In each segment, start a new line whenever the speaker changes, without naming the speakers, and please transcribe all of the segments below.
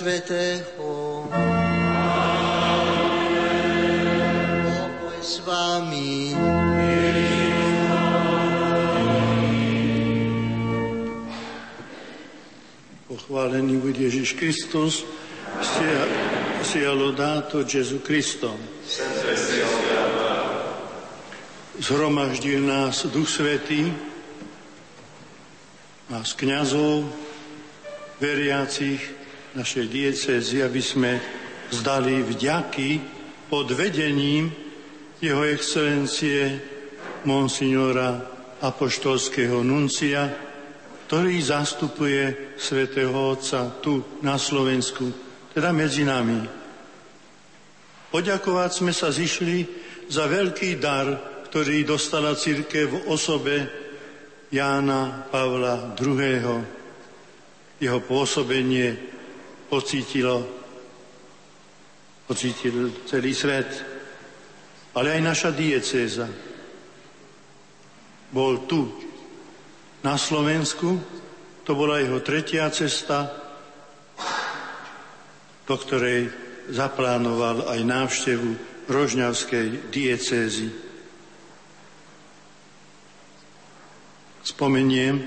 Svetého. Pokoj s vami.
Pochválený bude Ježiš Kristus, sia, sia lodato Gesù Cristo. Zhromaždil nás Duch Svetý, nás kniazov, veriacich, našej diecezy, aby sme zdali vďaky pod vedením jeho excelencie monsignora apoštolského nuncia, ktorý zastupuje svätého Otca tu na Slovensku, teda medzi nami. Poďakovať sme sa zišli za veľký dar, ktorý dostala církev v osobe Jána Pavla II. Jeho pôsobenie pocítilo, pocítil celý svet, ale aj naša diecéza. Bol tu, na Slovensku, to bola jeho tretia cesta, do ktorej zaplánoval aj návštevu Rožňavskej diecézy. Spomeniem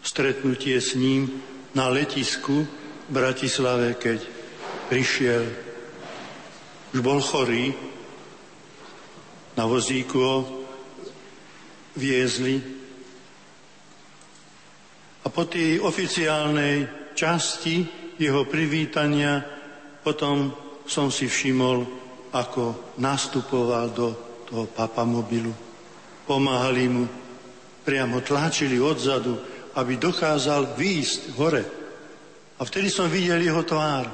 stretnutie s ním na letisku Bratislave, keď prišiel, už bol chorý, na vozíku ho viezli. A po tej oficiálnej časti jeho privítania potom som si všimol, ako nastupoval do toho papamobilu. Pomáhali mu, priamo tlačili odzadu, aby dokázal výjsť hore. A vtedy som videl jeho tvár.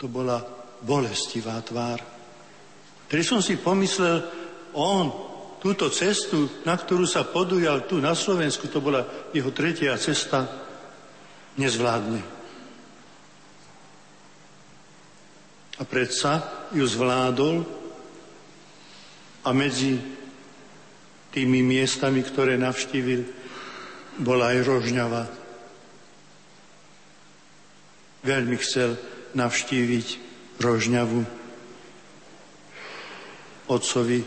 To bola bolestivá tvár. Vtedy som si pomyslel, on túto cestu, na ktorú sa podujal tu na Slovensku, to bola jeho tretia cesta, nezvládne. A predsa ju zvládol a medzi tými miestami, ktoré navštívil, bola aj Rožňava veľmi chcel navštíviť Rožňavu otcovi,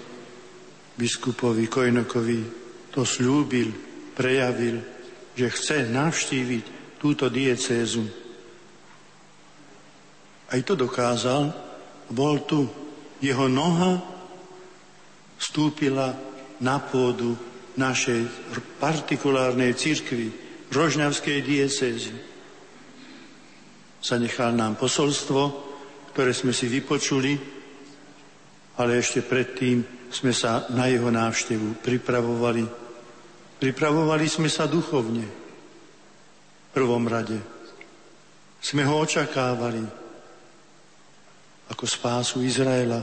biskupovi Kojnokovi to slúbil prejavil, že chce navštíviť túto diecézu. Aj to dokázal, bol tu. Jeho noha vstúpila na pôdu našej partikulárnej církvy, Rožňavskej diecézy. Zanechal nám posolstvo, ktoré sme si vypočuli, ale ešte predtým sme sa na jeho návštevu pripravovali. Pripravovali sme sa duchovne. V prvom rade. Sme ho očakávali ako spásu Izraela.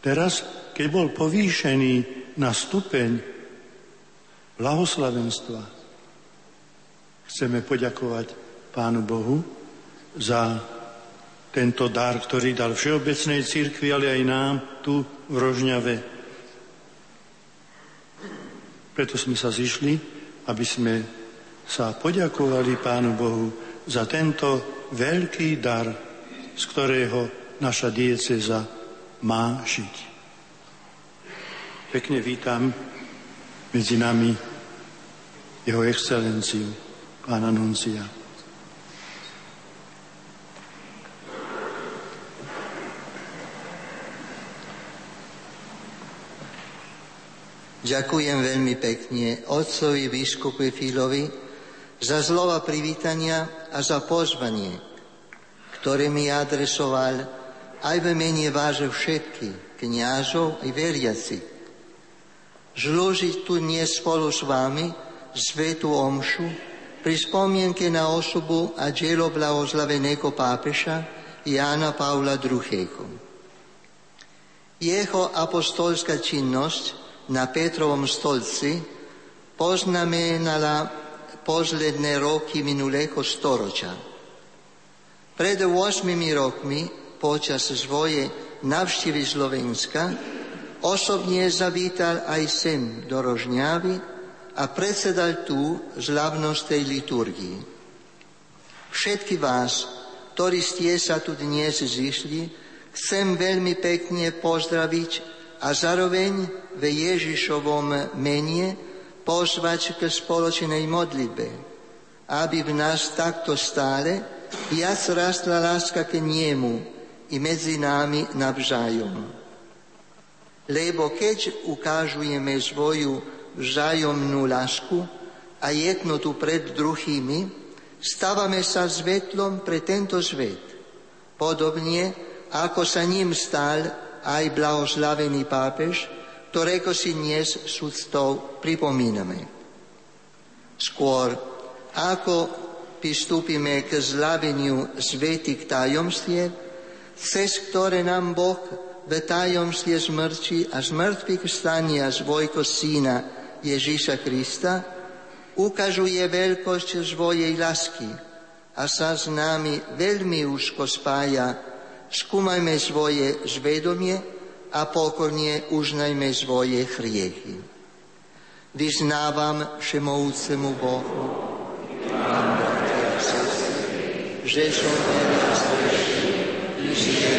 Teraz, keď bol povýšený na stupeň blahoslavenstva, chceme poďakovať Pánu Bohu za tento dar, ktorý dal Všeobecnej církvi, ale aj nám tu v Rožňave. Preto sme sa zišli, aby sme sa poďakovali Pánu Bohu za tento veľký dar, z ktorého naša dieceza má žiť. Pekne vítam medzi nami jeho excelenciu, pána Nuncia.
Ďakujem veľmi pekne otcovi biskupu Filovi za slova privítania a za pozvanie, ktoré mi adresoval aj v mene váže všetky kniažov i veriaci. Žložiť tu dnes spolu s vami svetu omšu pri spomienke na osobu a dielo blahoslaveného pápeša Jana Pavla II. Jeho apostolská činnosť na Petrovom stolci poznamenala posledné roky minulého storoča. Pred 8 rokmi počas svoje navštívy Slovenska osobne zavítal aj sem do Rožňavy a predsedal tu zľavnostej liturgii. Všetky vás, ktorí ste sa tu dnes zišli, chcem veľmi pekne pozdraviť a zároveň v Ježišovom mene pozvať k spoločnej modlitbe, aby v nás takto stále viac rastla láska k niemu i medzi nami navzájom. Lebo keď ukážujeme svoju vzájomnú lásku a jednotu pred druhými, stávame sa svetlom pre tento svet. Podobne, ako sa ním stal aj blahoslavený pápež, ktorého si dnes súctou pripomíname. Skôr, ako pristúpime k zľaveniu svetých tajomstiev, cez ktoré nám Boh v tajomstie smrti a smrtvých stania svojho syna Ježíša Krista ukazuje veľkosť svojej lásky a sa s nami veľmi úzko spája. Skúmajme svoje zvedomie a pokorne uznajme svoje hriechy. Vyznávam všemovúcemu Bohu, že som nerazrešil, že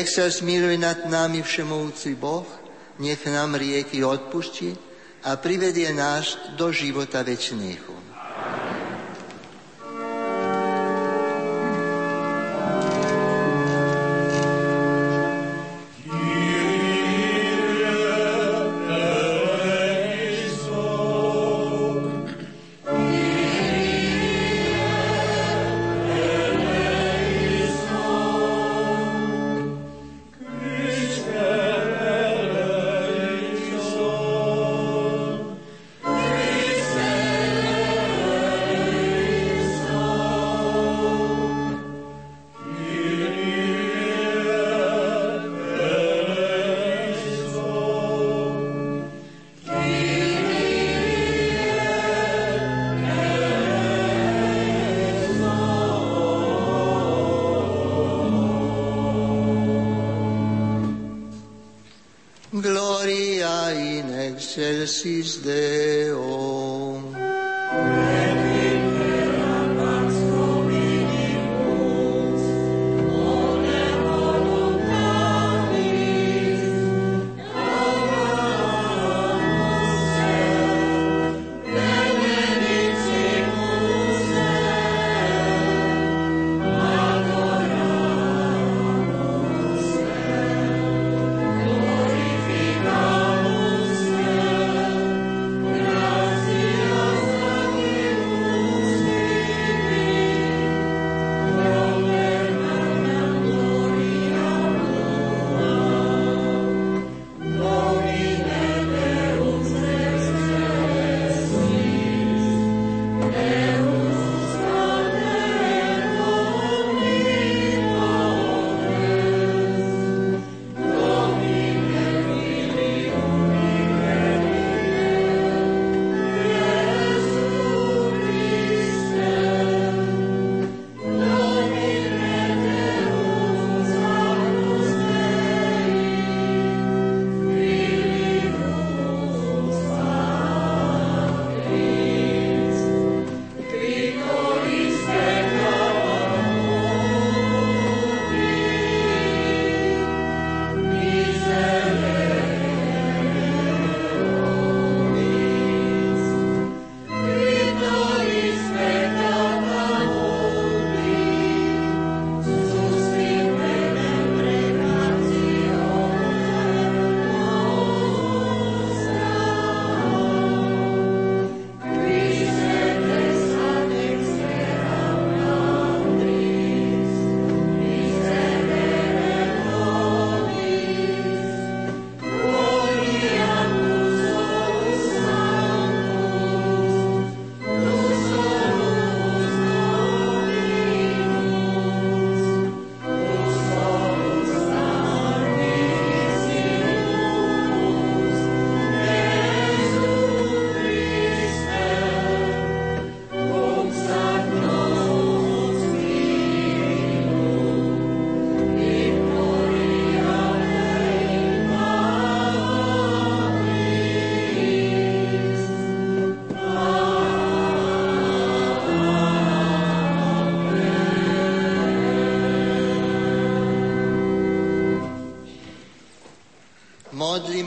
Nech sa smiluje nad nami všemovúci Boh, nech nám rieky odpuští a privedie nás do života večného.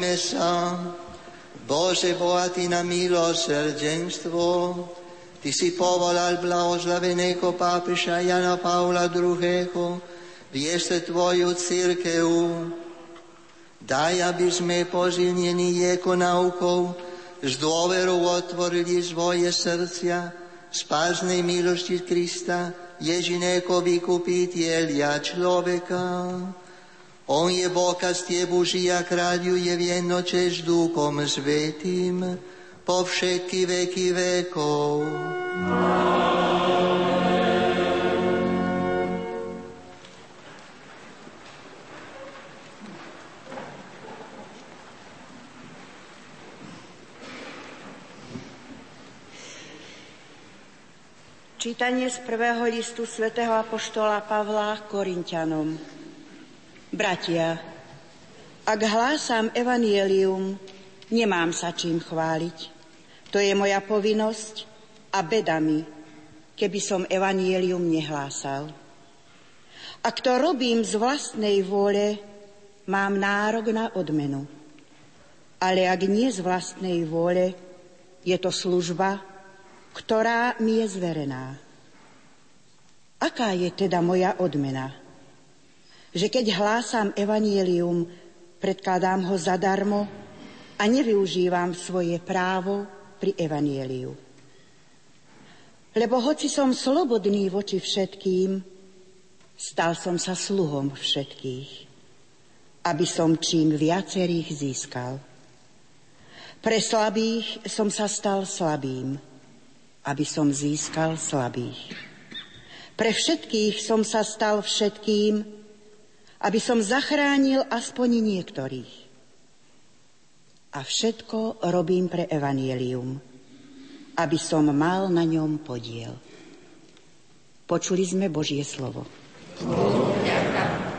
Modlíme sa, Bože bohatý na milosrdenstvo, Ty si povolal blahoslaveného pápeša Jana Paula II. viesť Tvoju církev. Daj, aby sme posilnení jeho naukou s dôverou otvorili svoje srdcia spásnej milosti Krista, Ježiného vykupiteľa človeka. On je Bóg a ste Boží a kráľuje v jednoče s Duchom Svetým po všetky veky vekov.
Čítanie z prvého listu svätého Apoštola Pavla Korintianom. Bratia, ak hlásam evanielium, nemám sa čím chváliť. To je moja povinnosť a beda mi, keby som evanielium nehlásal. Ak to robím z vlastnej vôle, mám nárok na odmenu. Ale ak nie z vlastnej vôle, je to služba, ktorá mi je zverená. Aká je teda moja odmena? Že keď hlásam evanielium, predkladám ho zadarmo a nevyužívam svoje právo pri evanieliu. Lebo hoci som slobodný voči všetkým, stal som sa sluhom všetkých, aby som čím viacerých získal. Pre slabých som sa stal slabým, aby som získal slabých. Pre všetkých som sa stal všetkým, aby som zachránil aspoň niektorých. A všetko robím pre evanielium, aby som mal na ňom podiel. Počuli sme Božie slovo.
som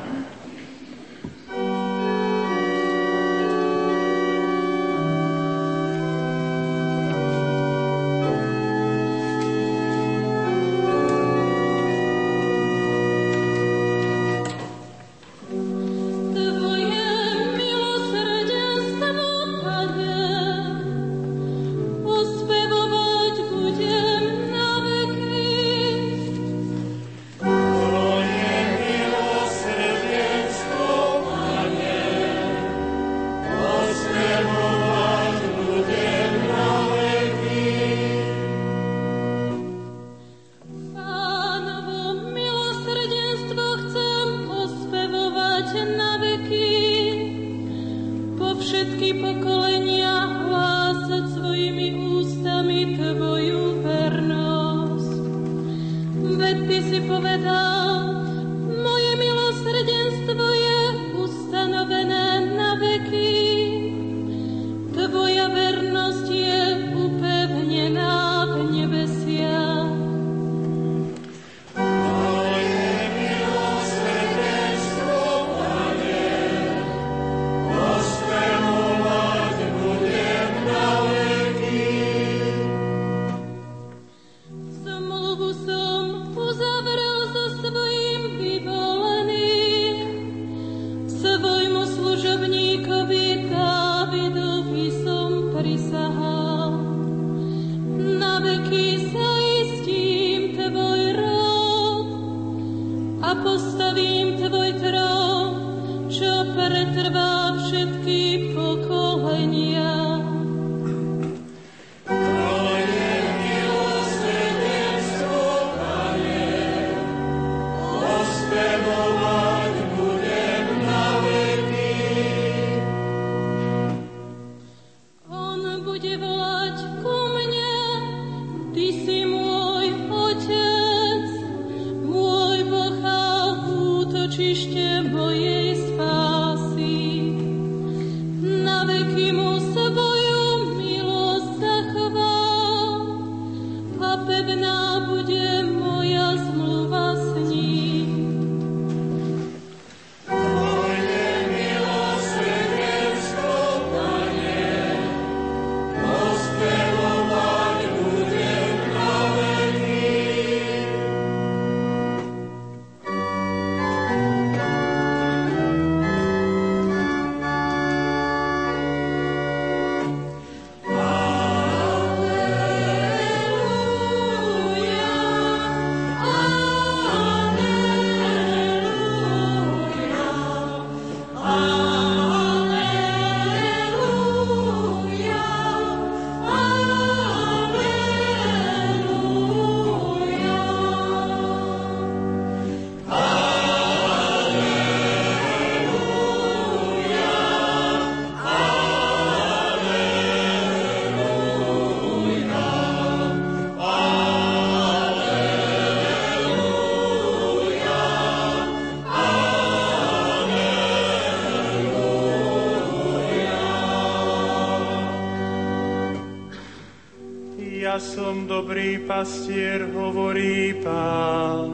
pastier, hovorí pán.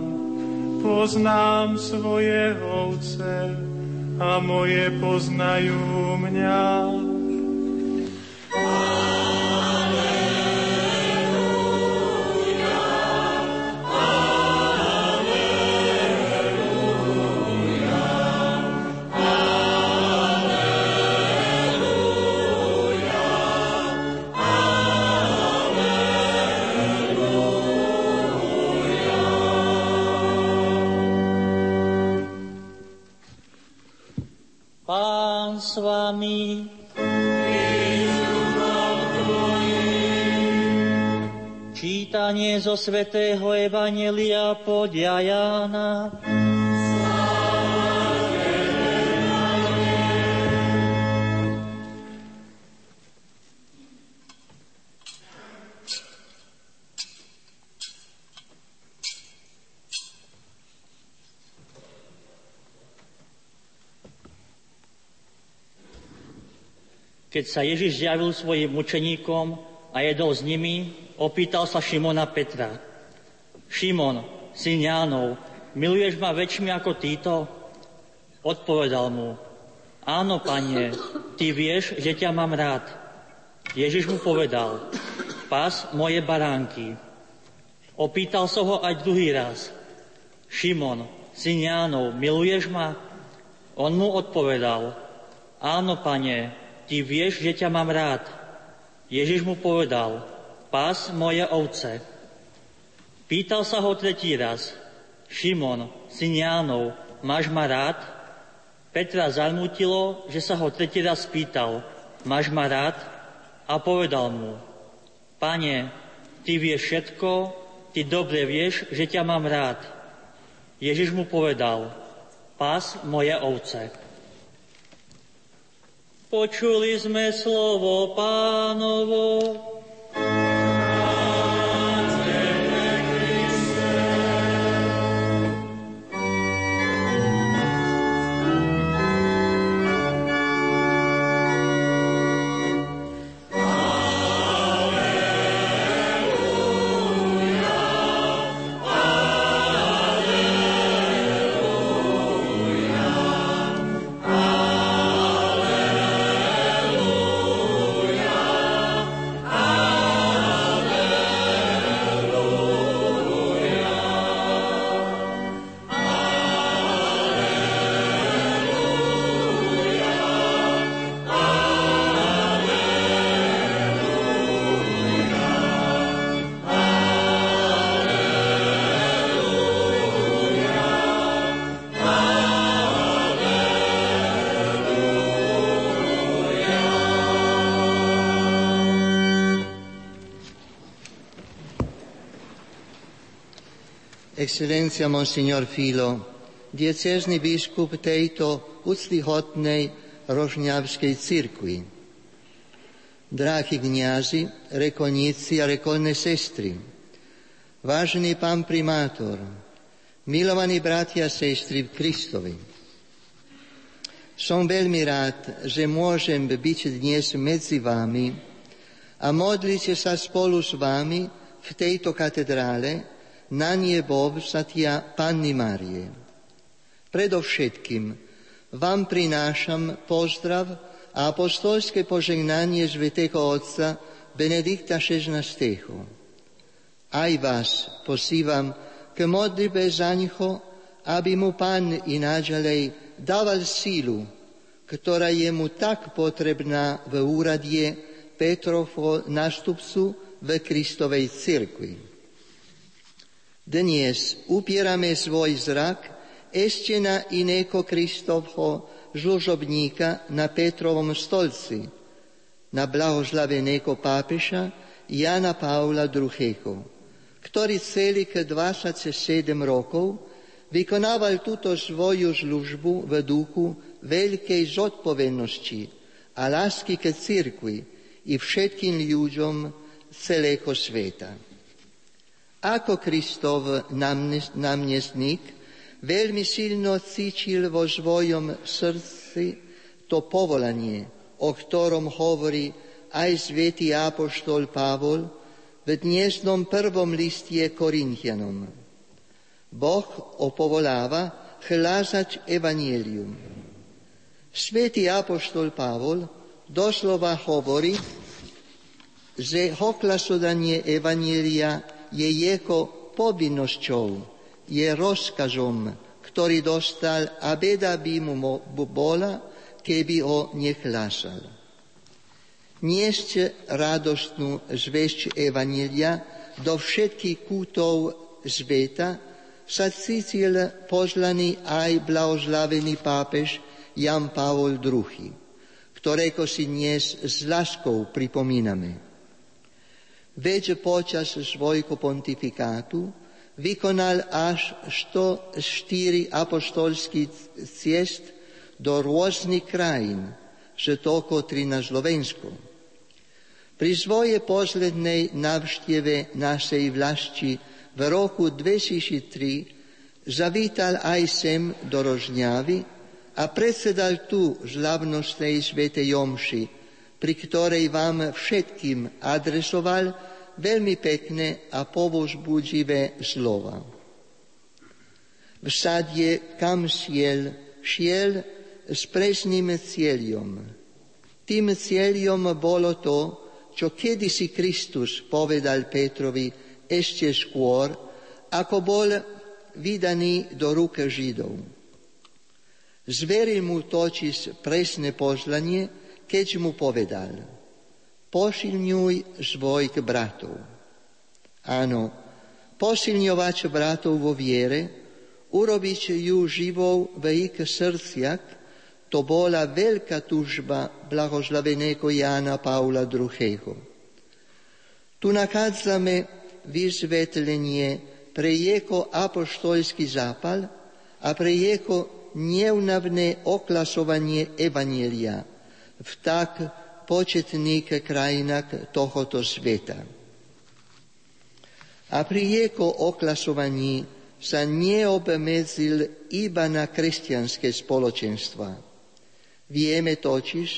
Poznám svoje
svätého Evanelia podľa Jána. Keď sa Ježiš zjavil svojim učeníkom a jedol s nimi, opýtal sa Šimona Petra. Šimon, syn Jánov, miluješ ma väčšmi ako títo? Odpovedal mu, áno, pane, ty vieš, že ťa mám rád. Ježiš mu povedal, pás moje baránky. Opýtal sa ho aj druhý raz. Šimon, syn Jánov, miluješ ma? On mu odpovedal, áno, pane, ty vieš, že ťa mám rád. Ježiš mu povedal, pás moje ovce. Pýtal sa ho tretí raz, Šimon, syn Jánov, máš ma rád? Petra zarmutilo, že sa ho tretí raz pýtal, máš ma rád? A povedal mu, pane, ty vieš všetko, ty dobre vieš, že ťa mám rád. Ježiš mu povedal, pás moje ovce. Počuli sme slovo pánovo,
Excelencia Monsignor Filo, diecézny biskup tejto úctyhodnej rožňavskej cirkvi. Drahí kniazy, rekolníci a rekolné sestry, vážený pán primátor, milovaní bratia a sestry v Kristovi, som veľmi rád, že môžem byť dnes medzi vami a modliť sa spolu s vami v tejto katedrále na nebo vzatia Panny Márie. Predovšetkým vám prinášam pozdrav a apostolské požehnanie Svetého Otca Benedikta XVI. Aj vás posívam k modlitbe za ňoho, aby mu Pán i naďalej dával sílu, ktorá je mu tak potrebná v úradie Petrovho nástupcu v Kristovej cirkvi. Dnes upierame svoj zrak ešte na iného Kristovho žlužobníka na Petrovom stolci, na blahoslaveného pápeša Jana Paula II., ktorý celých 27 rokov vykonával túto svoju službu v duchu veľkej zodpovednosti a lásky ke cirkvi i všetkým ľuďom celého sveta. Ako Kristov námestník veľmi silno cítil vo svojom srdci to povolanie, o ktorom hovorí aj svätý apoštol Pavol v dnešnom prvom listie Korintianom. Boh opovoláva hlásať evanielium. Svetý apoštol Pavol doslova hovorí, že hoklasodanie evanielia je jeho povinnosťou, je rozkazom, ktorý dostal a beda by mu bola, keby ho nechlásal. Niesť radostnú zvesť Evanielia do všetkých kútov sveta sa cítil pozlaný aj blahoslavený pápež Jan Pavol II, ktorého si dnes s láskou pripomíname. Veď počas svojho pontifikátu vykonal až 104 apostolských ciest do rôznych krajín, že toľko tri na Slovensku. Pri svojej poslednej návšteve našej vlasti v roku 2003 zavítal aj sem do Rožňavy a predsedal tu žlavnostnej svetej Jomši, pri ktorej vám všetkým adresoval veľmi pekné a povozbudivé slova. Všade, kam šiel, šiel s presným cieľom. Tým cieľom bolo to, čo kedysi Kristus povedal Petrovi, ešte skôr, ako bol vydaný do rúk Židov. Zveril mu totiž presné pozlanie, keď mu povedal, posilňuj svojich bratov. Áno, posilňovať bratov vo viere, urobiť ju živou v ich srdciach, to bola veľká tužba blahoslaveného Jana Paula II. Tu nachádzame vysvetlenie pre jeho apoštolský zápal a pre jeho neunavné oklasovanie Evanielia v tak početných krajinách tohoto sveta. A pri jeho oklasovaní sa neobmedzil iba na kresťanské spoločenstva. Vieme totiž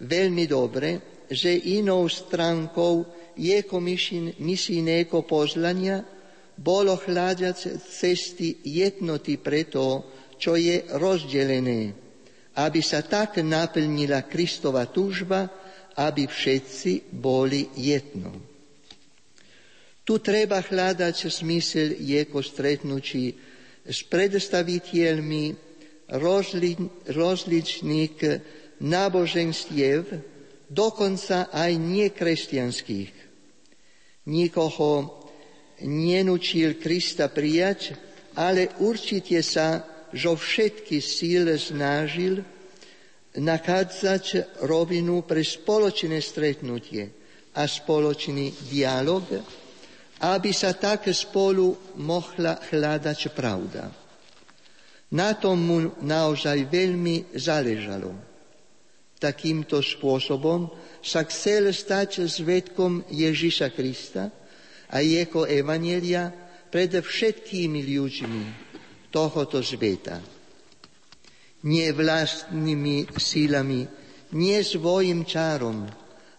veľmi dobre, že inou stránkou jeho misijného poslania bolo hľadať cesty jednoty pre čo je rozdelené, aby sa tak naplnila Kristova túžba, aby všetci boli jedno. Tu treba hľadať smysel jeho stretnutí s predstaviteľmi rozli, rozličných náboženstiev, dokonca aj nekresťanských nikoho nenúčil Krista prijať, ale určite sa zo všetky síl snažil nachádzať rovinu pre spoločné stretnutie a spoločný dialog aby sa tak spolu mohla hľadať pravda. Na tom mu naozaj veľmi záležalo. Takýmto spôsobom sa chcel stať svetkom Ježiša Krista a jeho evanelia pred všetkými ľuďmi tohoto sveta. Nie vlastnými sílami, nie svojim čarom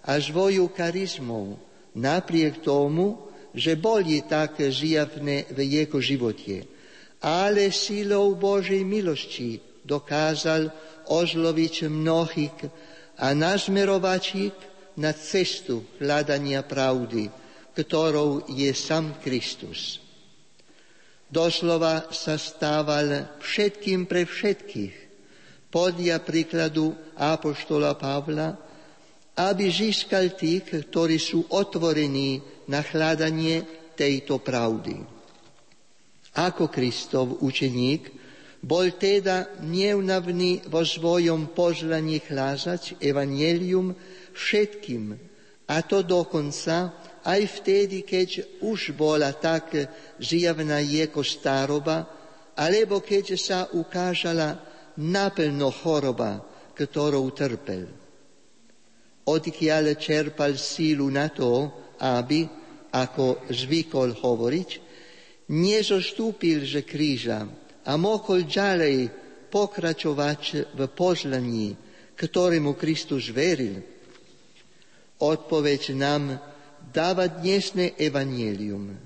a svojou charizmou, napriek tomu, že boli tak zjavné v jeho živote, ale silou Božej milosti dokázal ozloviť mnohých a nasmerovať ich na cestu hľadania pravdy, ktorou je sám Kristus. Doslova sa stával všetkým pre všetkých, podľa príkladu Apoštola Pavla, aby získal tých, ktorí sú otvorení na hľadanie tejto pravdy. Ako Kristov učeník bol teda neunavný vo svojom poželaní hlásať evanelium všetkým, a to dokonca aj vtedy, keď už bola tak zjavná jeho staroba, alebo keď sa ukážala naplno choroba, ktorou trpel odkiaľ čerpal sílu na to, aby, ako zvykol hovoriť, nezostúpil z kríža a mohol ďalej pokračovať v poznaní, ktorému Kristus veril. Odpoveď nám dáva dnesné evanielium.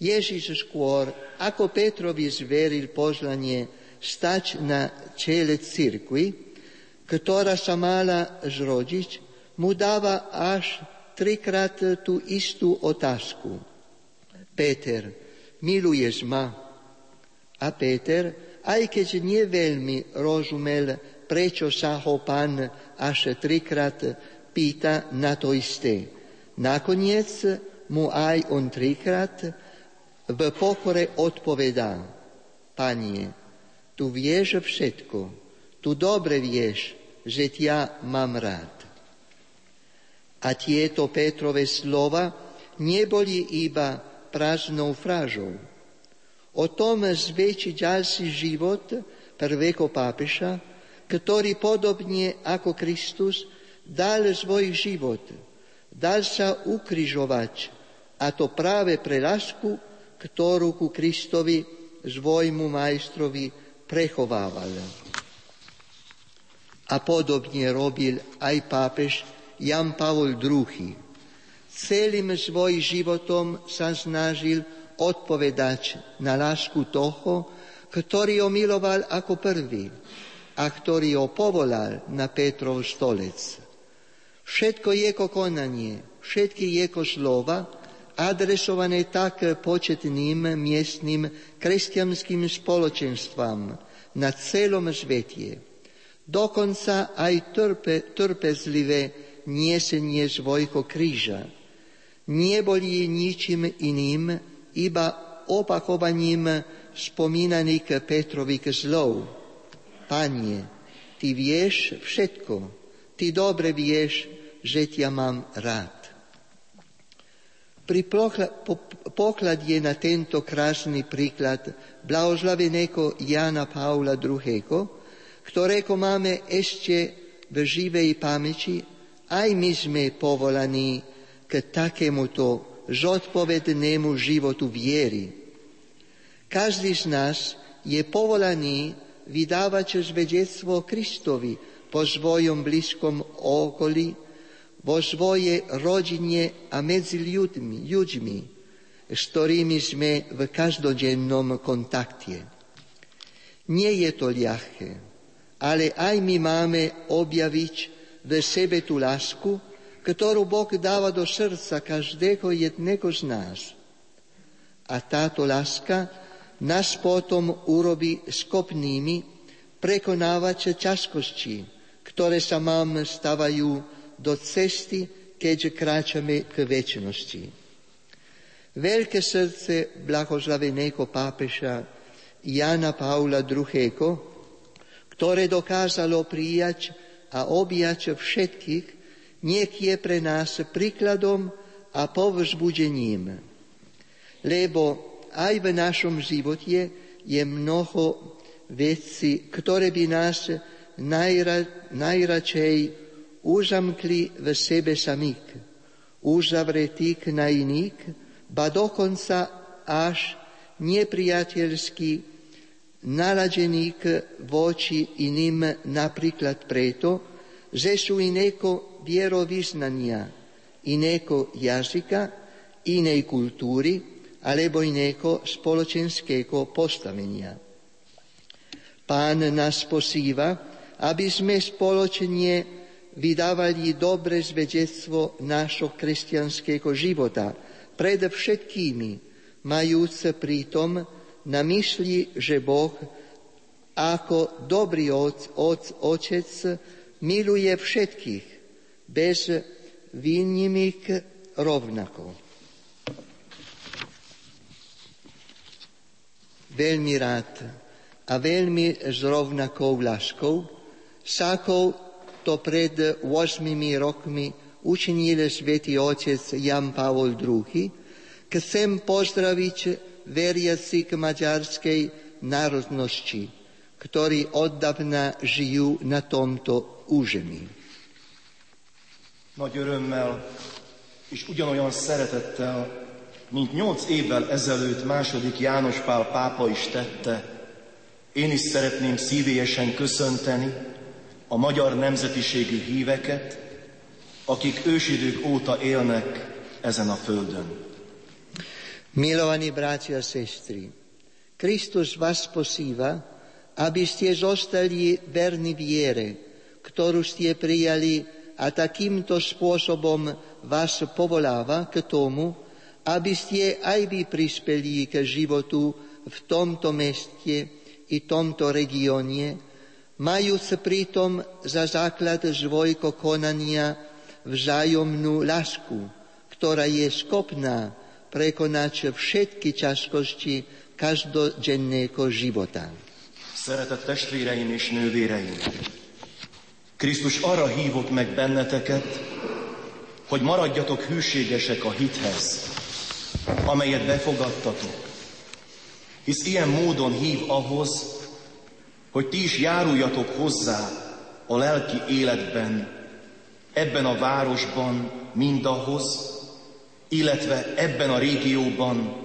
Ježiš skôr, ako Petrovi zveril poznanie, stať na čele cirkvi, ktorá sa mala zrodiť mu dáva až trikrát tú istú otázku. Peter, miluješ ma? A Peter, aj keď nie veľmi rozumel, prečo sa ho pán až trikrát pýta na to isté. Nakoniec mu aj on trikrát v pokore odpovedá. Panie, tu vieš všetko, tu dobre vieš, že ťa mám rád. A tieto Petrove slova neboli iba prázdnou frážou. O tom zväčší ďalší život prvého pápeša, ktorý podobne ako Kristus dal svoj život, dal sa ukrižovať, a to práve pre lásku, ktorú ku Kristovi, svojmu majstrovi, prechovával. A podobne robil aj pápež Jan Pavol II. Celým svojim životom sa snažil odpovedať na lásku toho, ktorý ho miloval ako prvý a ktorý ho povolal na Petrov stolec. Všetko jeho konanie, všetky jeho slova, adresované tak početným miestnym kresťanským spoločenstvám na celom svete, dokonca aj trpe, trpezlivé niesenie svojho kríža. Neboli ničím iným, iba opakovaním spomínaných Petrových zlov. Panie, Ty vieš všetko, Ty dobre vieš, že ťa mám rád. Pri pokladie na tento krásny príklad blahoslaveného Jana Paula II., ktorého máme ešte v živej pamäti, aj my sme povolaní k takémuto zodpovednému životu viery. Každý z nás je povolaný vydávať svedectvo Kristovi po svojom blízkom okolí, vo svojej rodine a medzi ľuďmi, ľuďmi, s ktorými sme v každodennom kontakte. Nie je to ľahké, ale aj my máme objaviť v sebe tú lásku, ktorú Boh dáva do srdca každého jedného z nás. A táto láska nás potom urobí schopnými prekonávať ťažkosti, ktoré sa mám stávajú do cesty, keď kráčame k väčšnosti. Veľké srdce blahoslaveného pápeša Jana Paula II., ktoré dokázalo prijať a objať všetkých, nech je pre nás príkladom a povzbudením. lebo aj v našom živote je mnoho vecí, ktoré by nás najra, najradšej uzamkli v sebe samých, uzavretých na iných, ba dokonca až nepriateľský naladených voči iným napríklad preto, že sú iného vierovýznania, iného jazyka, inej kultúry alebo iného spoločenského postavenia. Pán nás posíva, aby sme spoločne vydávali dobre svedectvo našho kresťanského života, pred všetkými, majúc pritom na mysli, že Boh ako dobrý otec miluje všetkých, bez výnimik rovnako. Veľmi rád a veľmi s rovnakou láskou sakol to pred 8 rokmi učinil svätý otec Jan Pavol II, chcem pozdraviť veriacich maďarskej národnosti, ktorí oddavna žijú na tomto území.
Nagy örömmel és ugyanolyan szeretettel, mint nyolc évvel ezelőtt második János Pál pápa is tette, én is szeretném szívélyesen köszönteni a magyar nemzetiségű híveket, akik ősidők óta élnek ezen a földön.
Milovaní bratia a sestry, Kristus vás posíva, aby ste zostali verní viere, ktorú ste prijali a takýmto spôsobom vás povoláva k tomu, aby ste aj vy prispeli k životu v tomto meste i tomto regióne, majúc pritom za základ svojho konania vzájomnú lásku, ktorá je schopná prekonať všetky ťažkosti každodenného života.
Szeretett testvéreim és nővéreim! Krisztus arra hívott meg benneteket, hogy maradjatok hűségesek a hithez, amelyet befogadtatok. Hisz ilyen módon hív ahhoz, hogy ti is járuljatok hozzá a lelki életben, ebben a városban mindahhoz, illetve ebben a régióban,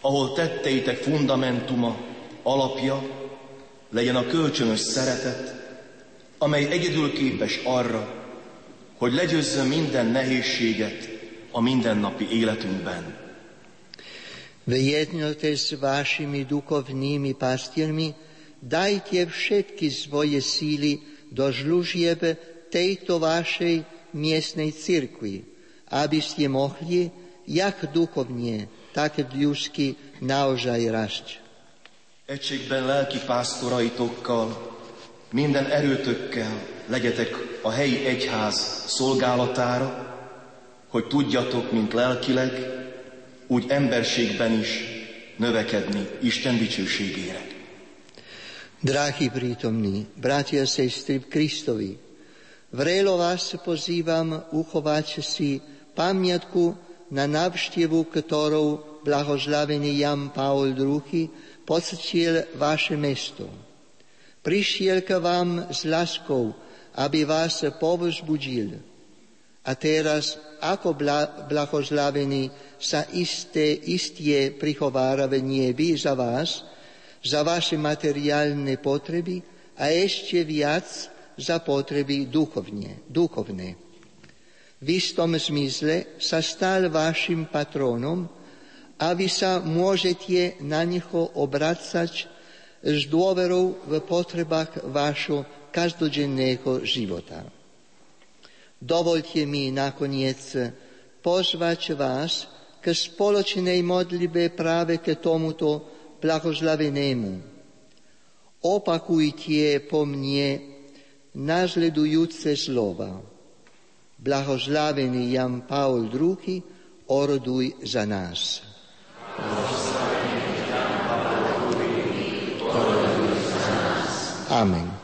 ahol tetteitek fundamentuma, alapja, legyen a kölcsönös szeretet, amely egyedül képes arra, hogy legyőzze minden nehézséget a mindennapi életünkben.
V jednote s vašimi duchovnými pastiermi dajte všetky svoje síly do žlužieb tejto vašej miestnej cirkvi, aby ste mohli jak duchovne, tak ľudsky naozaj rásť.
Egységben lelki pásztoraitokkal, minden erőtökkel legyetek a helyi egyház szolgálatára, hogy tudjatok, mint lelkileg, úgy emberségben is növekedni Isten dicsőségére.
Drahí prítomní, bratia a sestry Kristovi, vrelo vás pozývam uchovať si pamiatku na návštevu, ktorou blahoslavený Jan Paul II poctil vaše mesto. Prišiel k vám s láskou, aby vás povzbudil. A teraz, ako blahoslavený sa isté, istie prichovára v nebi za vás, za vaše materiálne potreby a ešte viac za potreby duchovne, duchovné v istom zmysle sa stal vašim patronom a vy sa môžete na neho obracať s dôverou v potrebách vášho každodenného života. Dovolte mi nakoniec pozvať vás k spoločnej modlibe práve k tomuto blahoslavenému. Opakujte po mne následujúce slova. Blahoslavený Jan Paul II, oroduj za nás. Amen.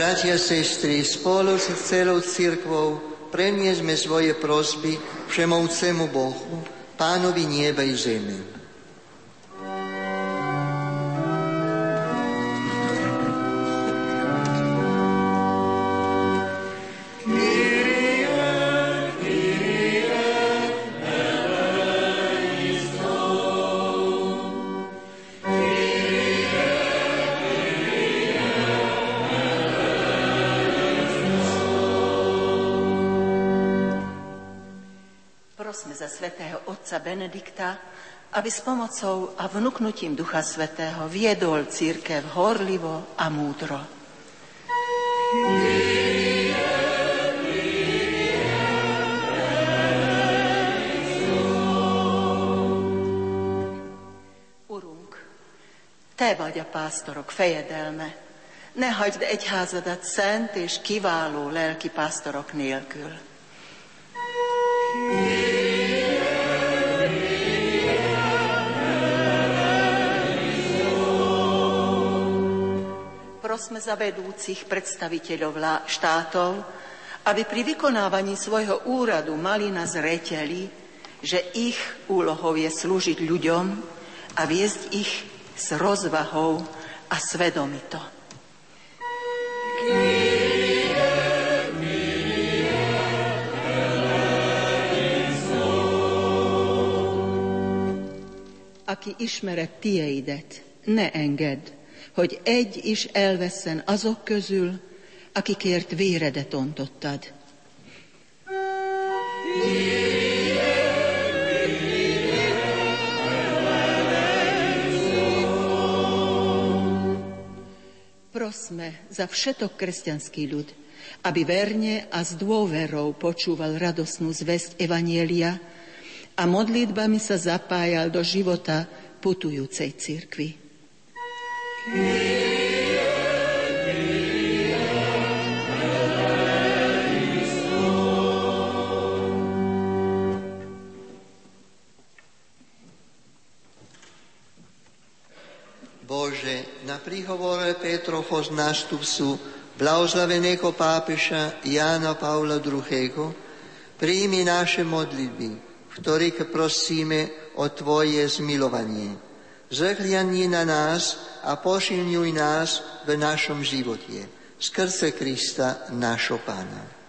Bratia, sestry, spolu s celou církvou preniesme svoje prosby všemovcemu Bohu, Pánovi nieba i zeme.
Otca Benedikta, aby s pomocou a vnúknutím Ducha Svetého viedol církev horlivo a múdro. Urunk, Te vagy a pásztorok fejedelme. Ne hagyd egyházadat szent és kiváló lelki pásztorok nélkül. Prosme za vedúcich predstaviteľov štátov, aby pri vykonávaní svojho úradu mali na zreteli, že ich úlohou je slúžiť ľuďom a viesť ich s rozvahou a svedomito. Aki ismeret tieidet, ne engedd, hogy egy is elveszen azok közül, akikért véredet ontottad. Prosme za všetok kresťanský ľud, aby verne a s dôverou počúval radosnú zväzť Evanielia a modlitbami sa zapájal do života putujúcej cirkvi.
Bože, na príhovore Petrovho z nástupcu blahoslaveného pápeša Jána Paula II. príjmi naše modlitby, v ktorých prosíme o Tvoje zmilovanie Zahliadni na nás a posilňuj nás v našom živote. Skrze Krista, našo Pána.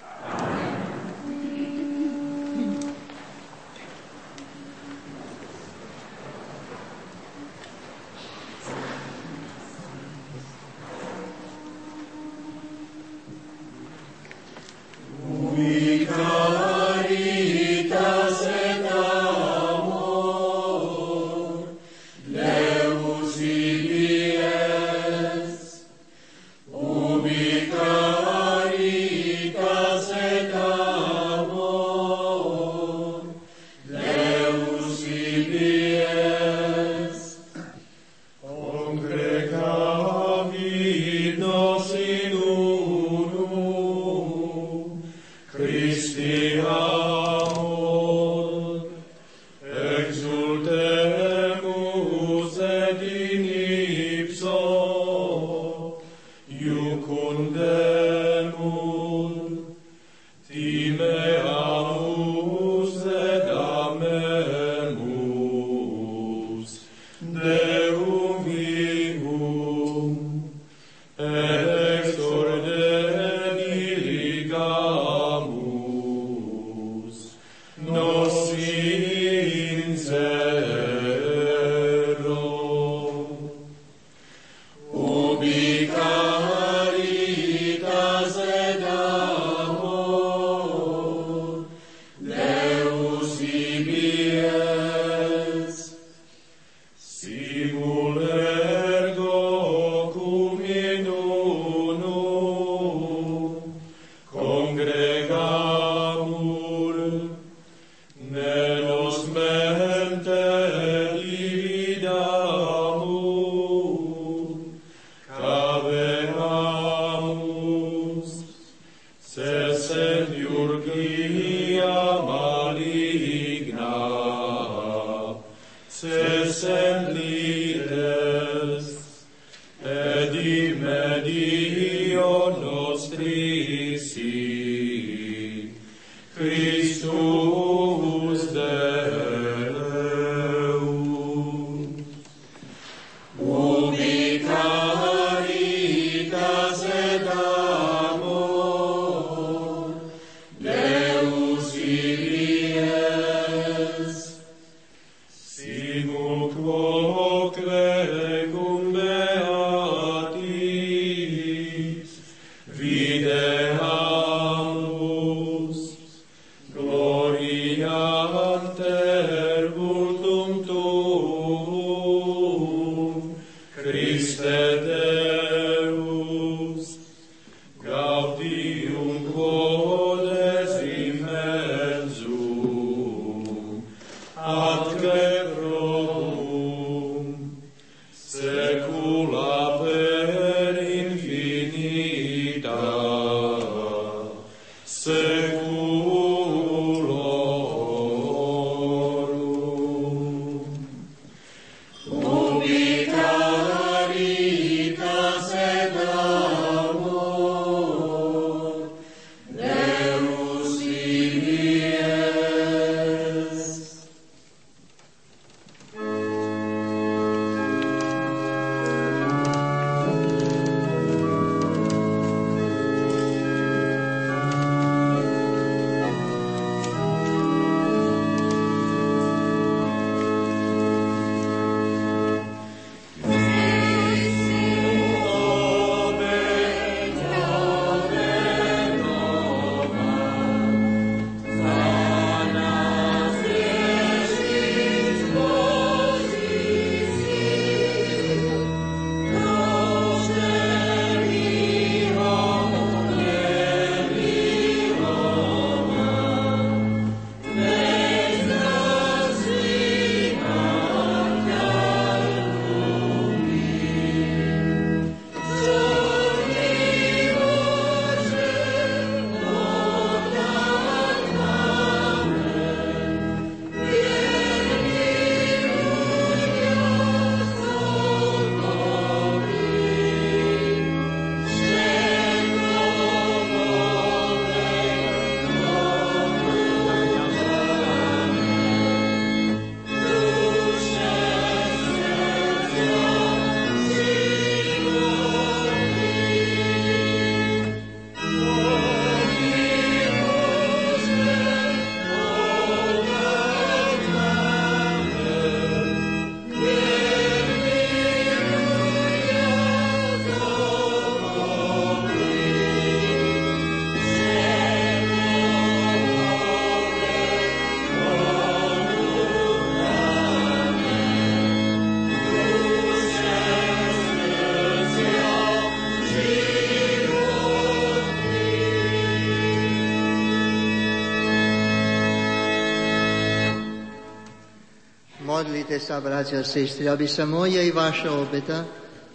Modlite sa, bratia a sestry, aby sa moja i vaša obeta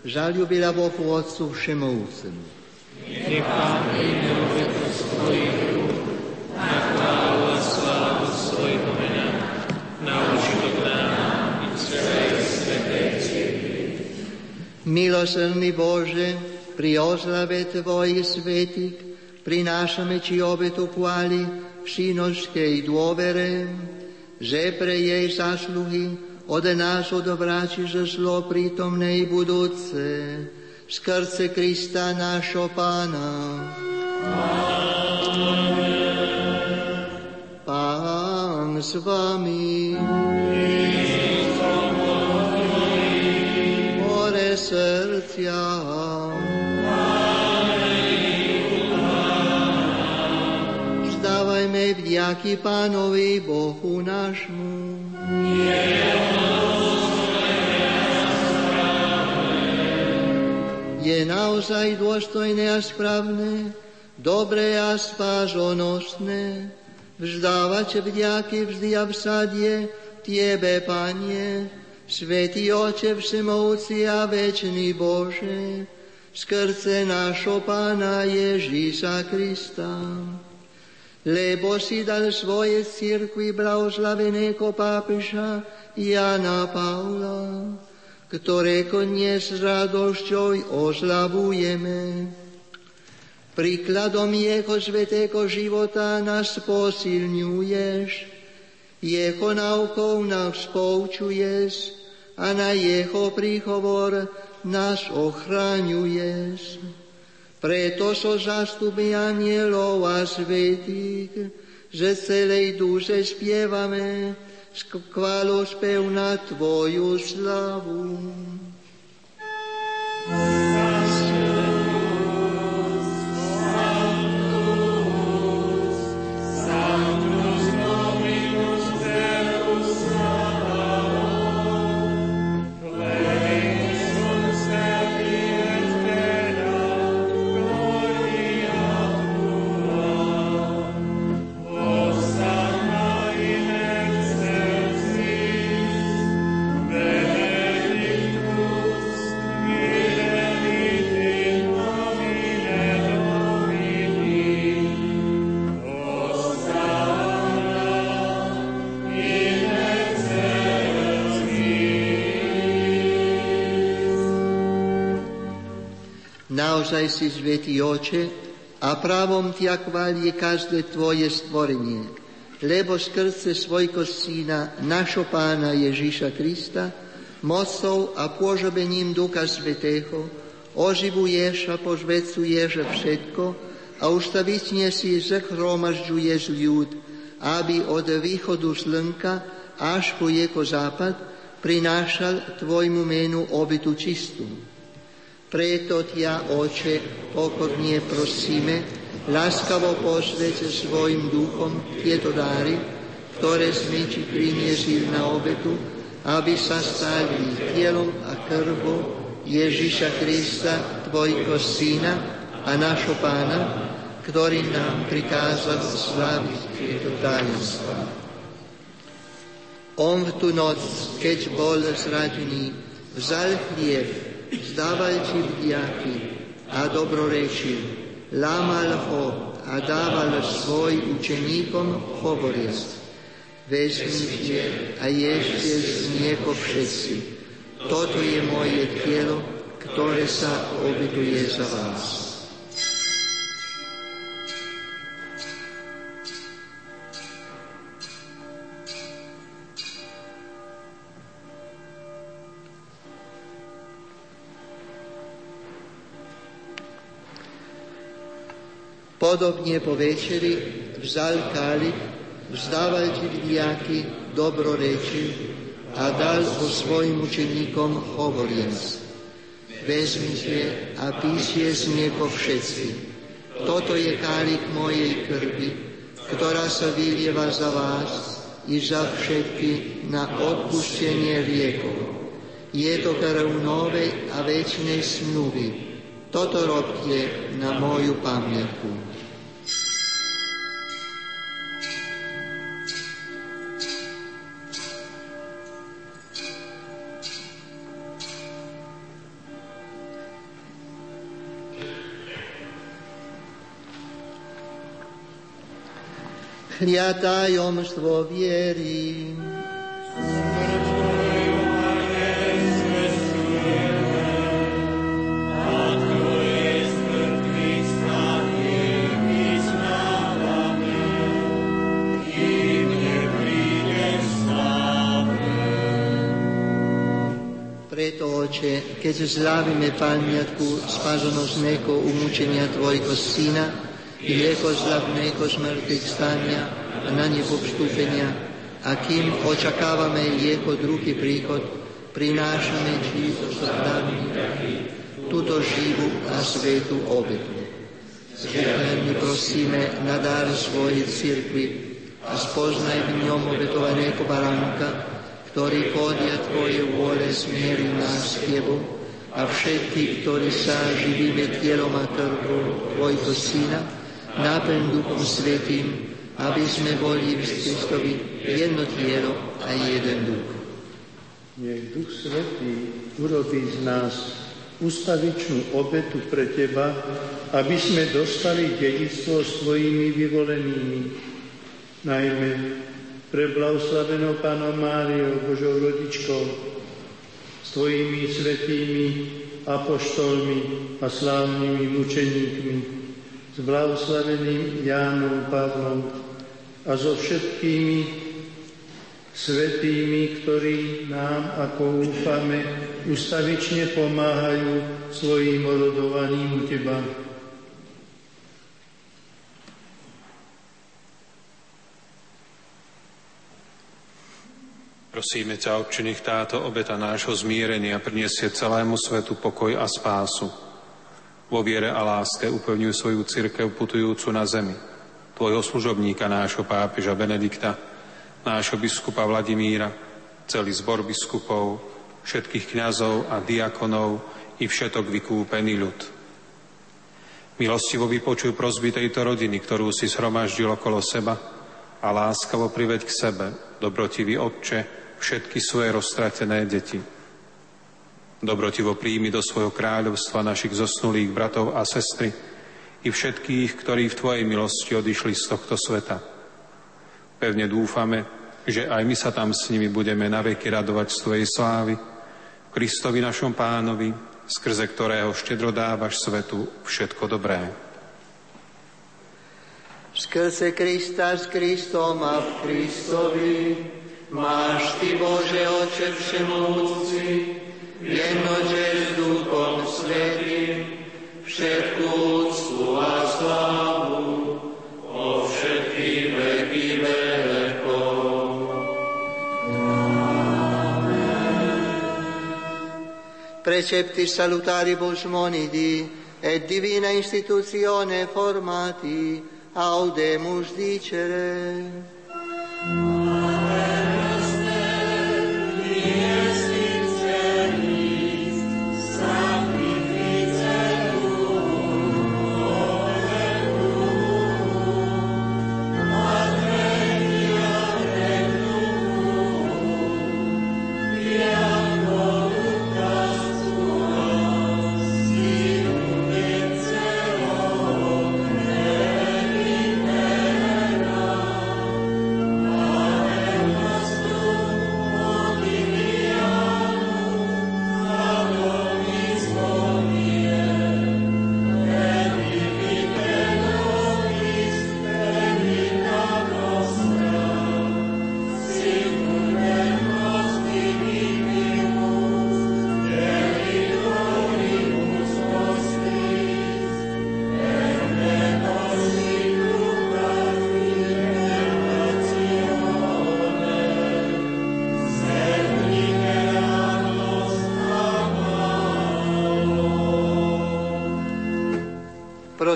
žalubila Bohu Otcu Všemovúcemu.
Nech Pán príjme obetu svojich rúk na chválu a slávu svojho mena, na užitok nám i celej svetej cirkvi.
Milosrdný Bože, pri oslave Tvojich svetých prinášame Ti obetu chváli v šinoškej dôvere, že pre jej zásluhy od nás odvrátiš zlo prítomné i budúce, skrce Krista nášho Pána. Pán s vami. More srdcia. Vzdávajme vďaky Pánovi Bohu nášmu. Je naozaj dôstojné a správne, dobré a spážonosné, vzdávať vďaky vždy a vsadie Tiebe, Panie, Svetý Oče Všemovci a Večný Bože, skrce nášho Pána Ježíša Krista. Lebo si dal svoje církvi blahoslaveného pápeža Jana Paula, ktoré dnes s radosťou oslavujeme. Príkladom Jeho svetého života nás posilňuješ, Jeho naukou nás poučuješ a na Jeho príhovor nás ochraňuješ. Preto so zastupy anielov a svetých, že celej duše spievame, spev na Tvoju slavu. Naozaj si svetý oče a právom ťa chváli každé tvoje stvorenie, lebo skrze svojho syna, našo pána Ježíša Krista, mocou a pôžobením Ducha Svetého, oživuješ a požvecuješ všetko a ustavične si zhromažďuješ ľud, aby od východu slnka až po jeho západ prinášal tvojmu menu obytu čistú. Preto ťa, Oče, pokorne prosíme, láskavo posvec svojim duchom tieto dáry, ktoré sme ti priniesli na obetu, aby sa stali tielom a krvou Ježíša Krista, Tvojho Syna a našho Pána, ktorý nám prikázal slaviť tieto tajemstva. On v tú noc, keď bol zradený, vzal chlieb, vzdávajte vďaky a dobrorečil, lámal ho a dával svoj učeníkom hovoriac. Vezmite a ješte z nieko všetci. Toto je moje telo, ktoré sa obituje za vás. Podobne po večeri vzal kálich, vzdával ti vdiaky, dobroreči a dal ho svojim učeníkom hovoriac. Vezmite a píšte z nieko všetci. Toto je kálik mojej krvi, ktorá sa vylieva za vás i za všetky na odpustenie riekov. Je to krv novej a väčšnej smluvy. Toto robte na moju pamätku. Tajomstvo viery. Preto, Oče, keď zľavíme pamiatku spasonosného umúčenia Tvojho Syna, i lieko zľavného smrti stania a na nebo vstúpenia, a kým očakávame jeho druhý príchod, prinášame Ti zdravný túto živú a svetú obetu. my prosíme na dar svojej cirkvi a spoznaj v ňom obetovaného baránka, ktorý podia Tvoje vôle smierí nás k Tebu a všetky, ktorí sa živíme tielom a krvou Tvojho Syna, náplň Duchom Svetým, aby sme boli v Kristovi jedno tielo a jeden duch.
Nech Duch Svetý urobí z nás ustavičnú obetu pre Teba, aby sme dostali dedictvo svojimi vyvolenými, najmä pre blahoslavenou Pánom Máriou, Božou rodičkou, s Tvojimi svetými apoštolmi a slávnymi mučeníkmi, s blahoslaveným Jánom Pavlom a so všetkými svetými, ktorí nám, ako úfame, ustavične pomáhajú svojim orodovaním u Teba.
Prosíme ťa, Otče, táto obeta nášho zmierenia priniesie celému svetu pokoj a spásu. Vo viere a láske upevňuj svoju církev putujúcu na zemi, tvojho služobníka, nášho pápeža Benedikta, nášho biskupa Vladimíra, celý zbor biskupov, všetkých kňazov a diakonov i všetok vykúpený ľud. Milostivo vypočuj prosby tejto rodiny, ktorú si zhromaždil okolo seba a láskavo priveď k sebe, dobrotivý Otče, všetky svoje roztratené deti. Dobrotivo príjmi do svojho kráľovstva našich zosnulých bratov a sestry i všetkých, ktorí v Tvojej milosti odišli z tohto sveta. Pevne dúfame, že aj my sa tam s nimi budeme naveky radovať z Tvojej slávy, Kristovi našom pánovi, skrze ktorého štedro dávaš svetu všetko dobré.
Skrze Krista s Kristom a v Kristovi Máš Ty, Bože Oče Všemovúci, jednože s Duchom Svetým, všetkú úctu a slávu, o všetky veky vekov. Precepti salutari monidi e divina istituzione formati, audemus dicere.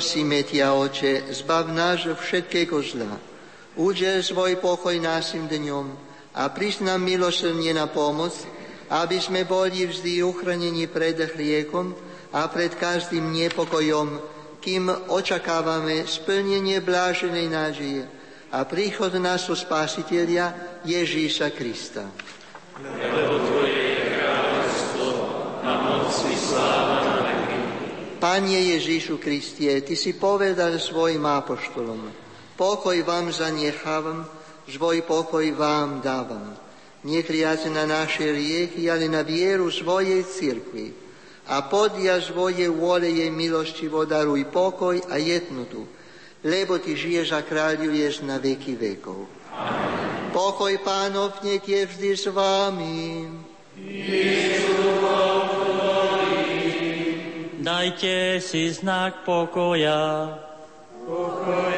Prosíme ťa, Oče, zbav nás všetkého zla. Udel svoj pokoj našim dňom a priznám milosrdne na pomoc, aby sme boli vždy uchránení pred hriekom a pred každým nepokojom, kým očakávame splnenie bláženej nádeje a príchod nášho Spasiteľa Ježíša Krista. Lebo Tvoje je kráľovstvo a moc sláva Panie Ježišu Kristie, Ty si povedal svojim apoštolom, pokoj vám zanechávam, svoj pokoj vám dávam. Nehliať na naše riechy, ale na vieru svojej cirkvi. A podia svoje vôle jej milosti daruj pokoj a jednotu, lebo Ty žiješ a kráľuješ na veky vekov. Amen. Pokoj pánov nech je vždy s vámi. Ježišu,
Dajte si znak pokoja. Pokoja.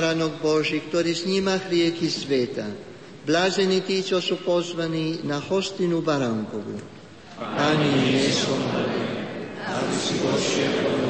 Chliá baranok Boží, ktorý sníma chrieky sveta. Blázení tí, čo sú pozvaní na hostinu baránkovú. Pani, nie som aby si vošiel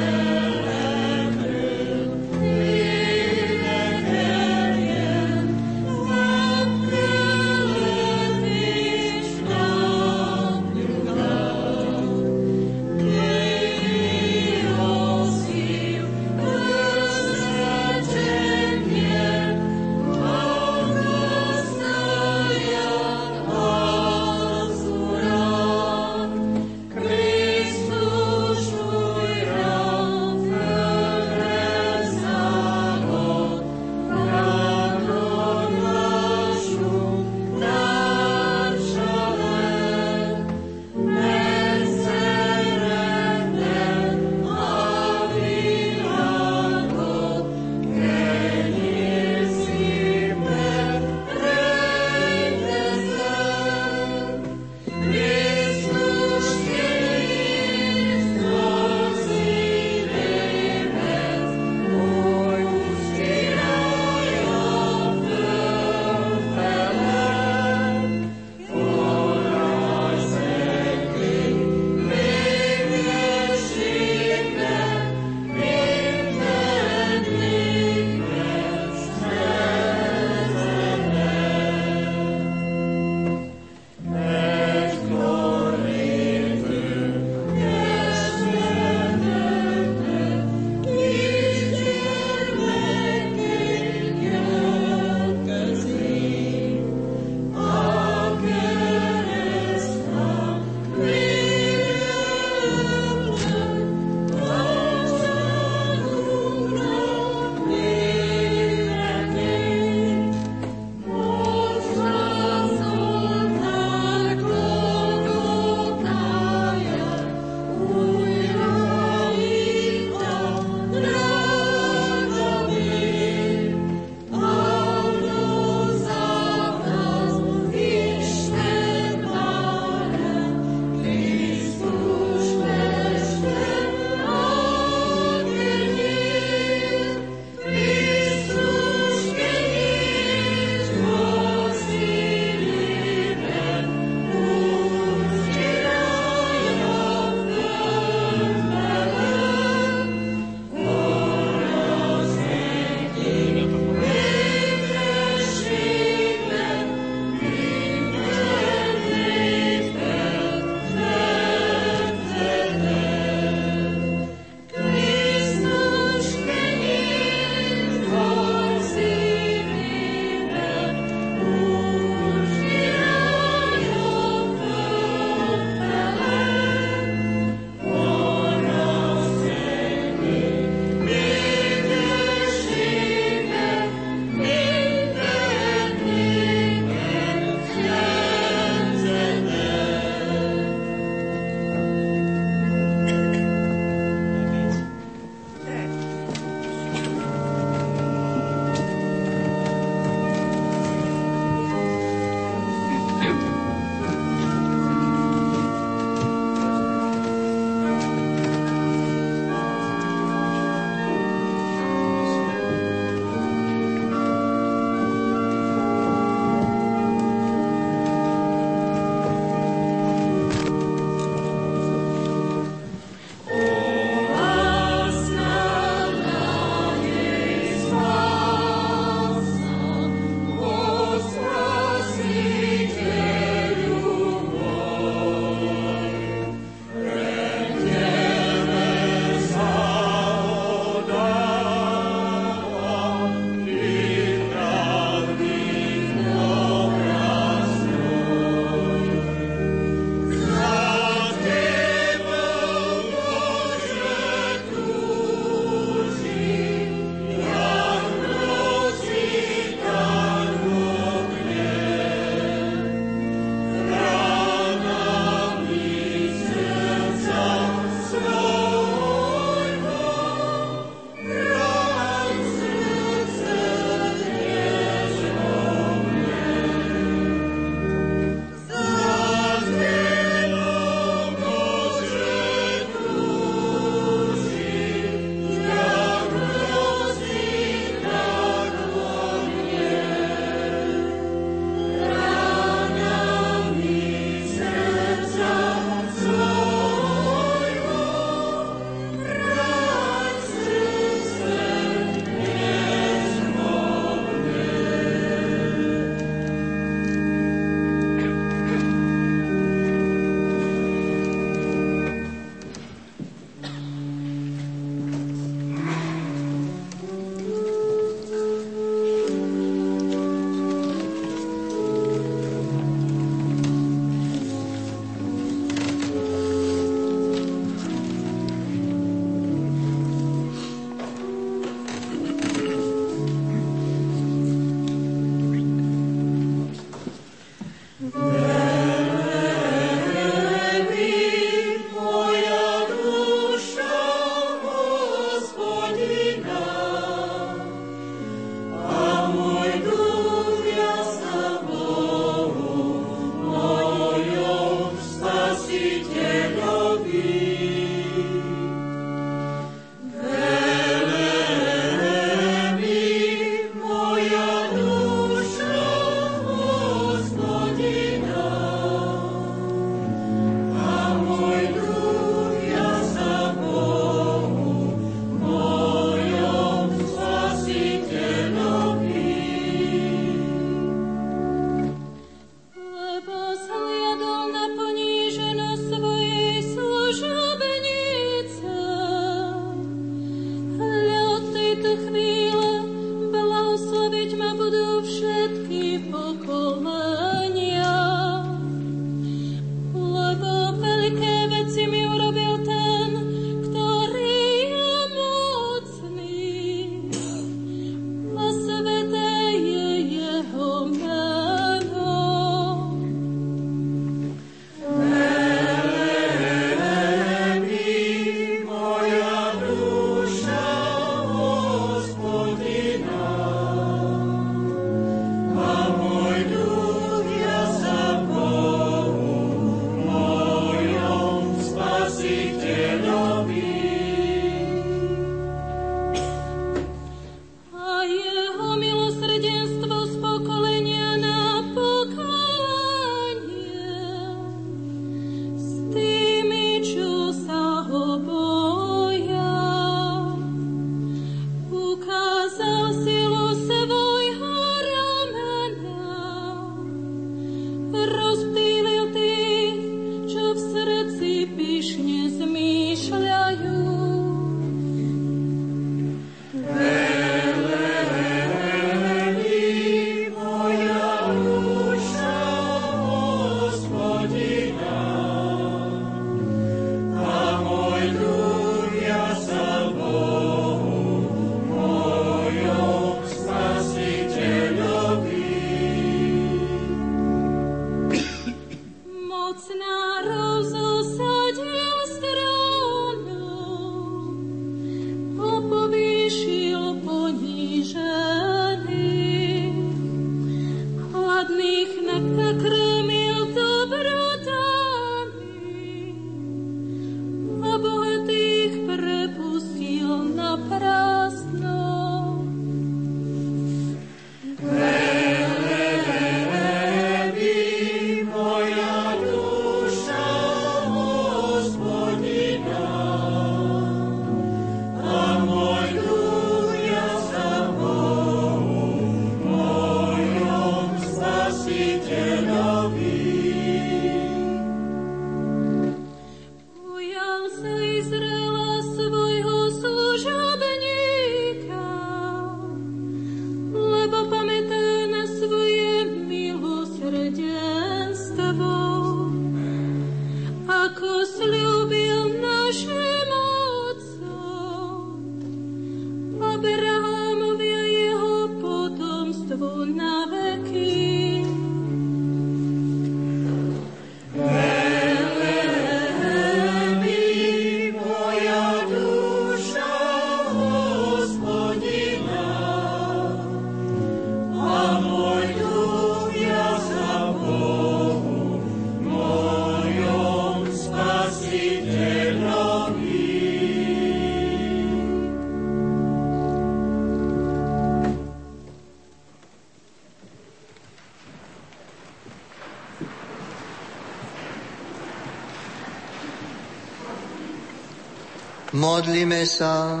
Modlíme sa.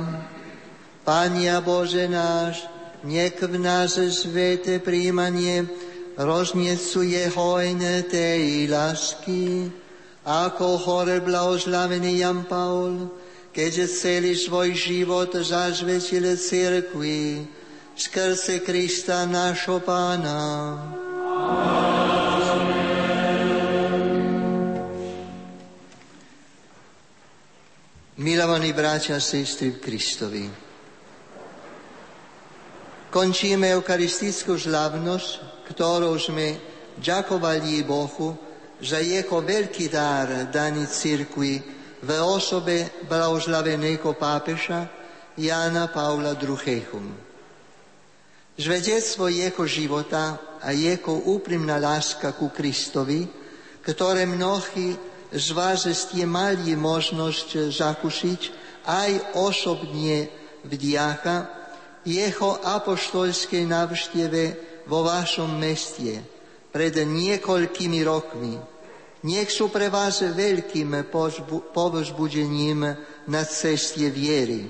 Pania Bože náš, nech v nás svete príjmanie rozniecuje hojné tej lásky, ako hore blahoslavený Jan Paul, keďže celý svoj život zažvetil cirkvi, skrze Krista našho Pána. Milovaní bratia a sestry v Kristovi, končíme eucharistickú žlavnosť, ktorou sme ďakovali Bohu za jeho veľký dar daný cirkvi v osobe blahoslaveného pápeža Jana Paula II. Svedectvo jeho života a jeho úprimná láska ku Kristovi, ktoré mnohí z vás ste mali možnosť zakúšiť aj osobne v diacha jeho apoštolskej návšteve vo vašom meste pred niekoľkými rokmi. Nech sú pre vás veľkým povzbudením na ceste viery.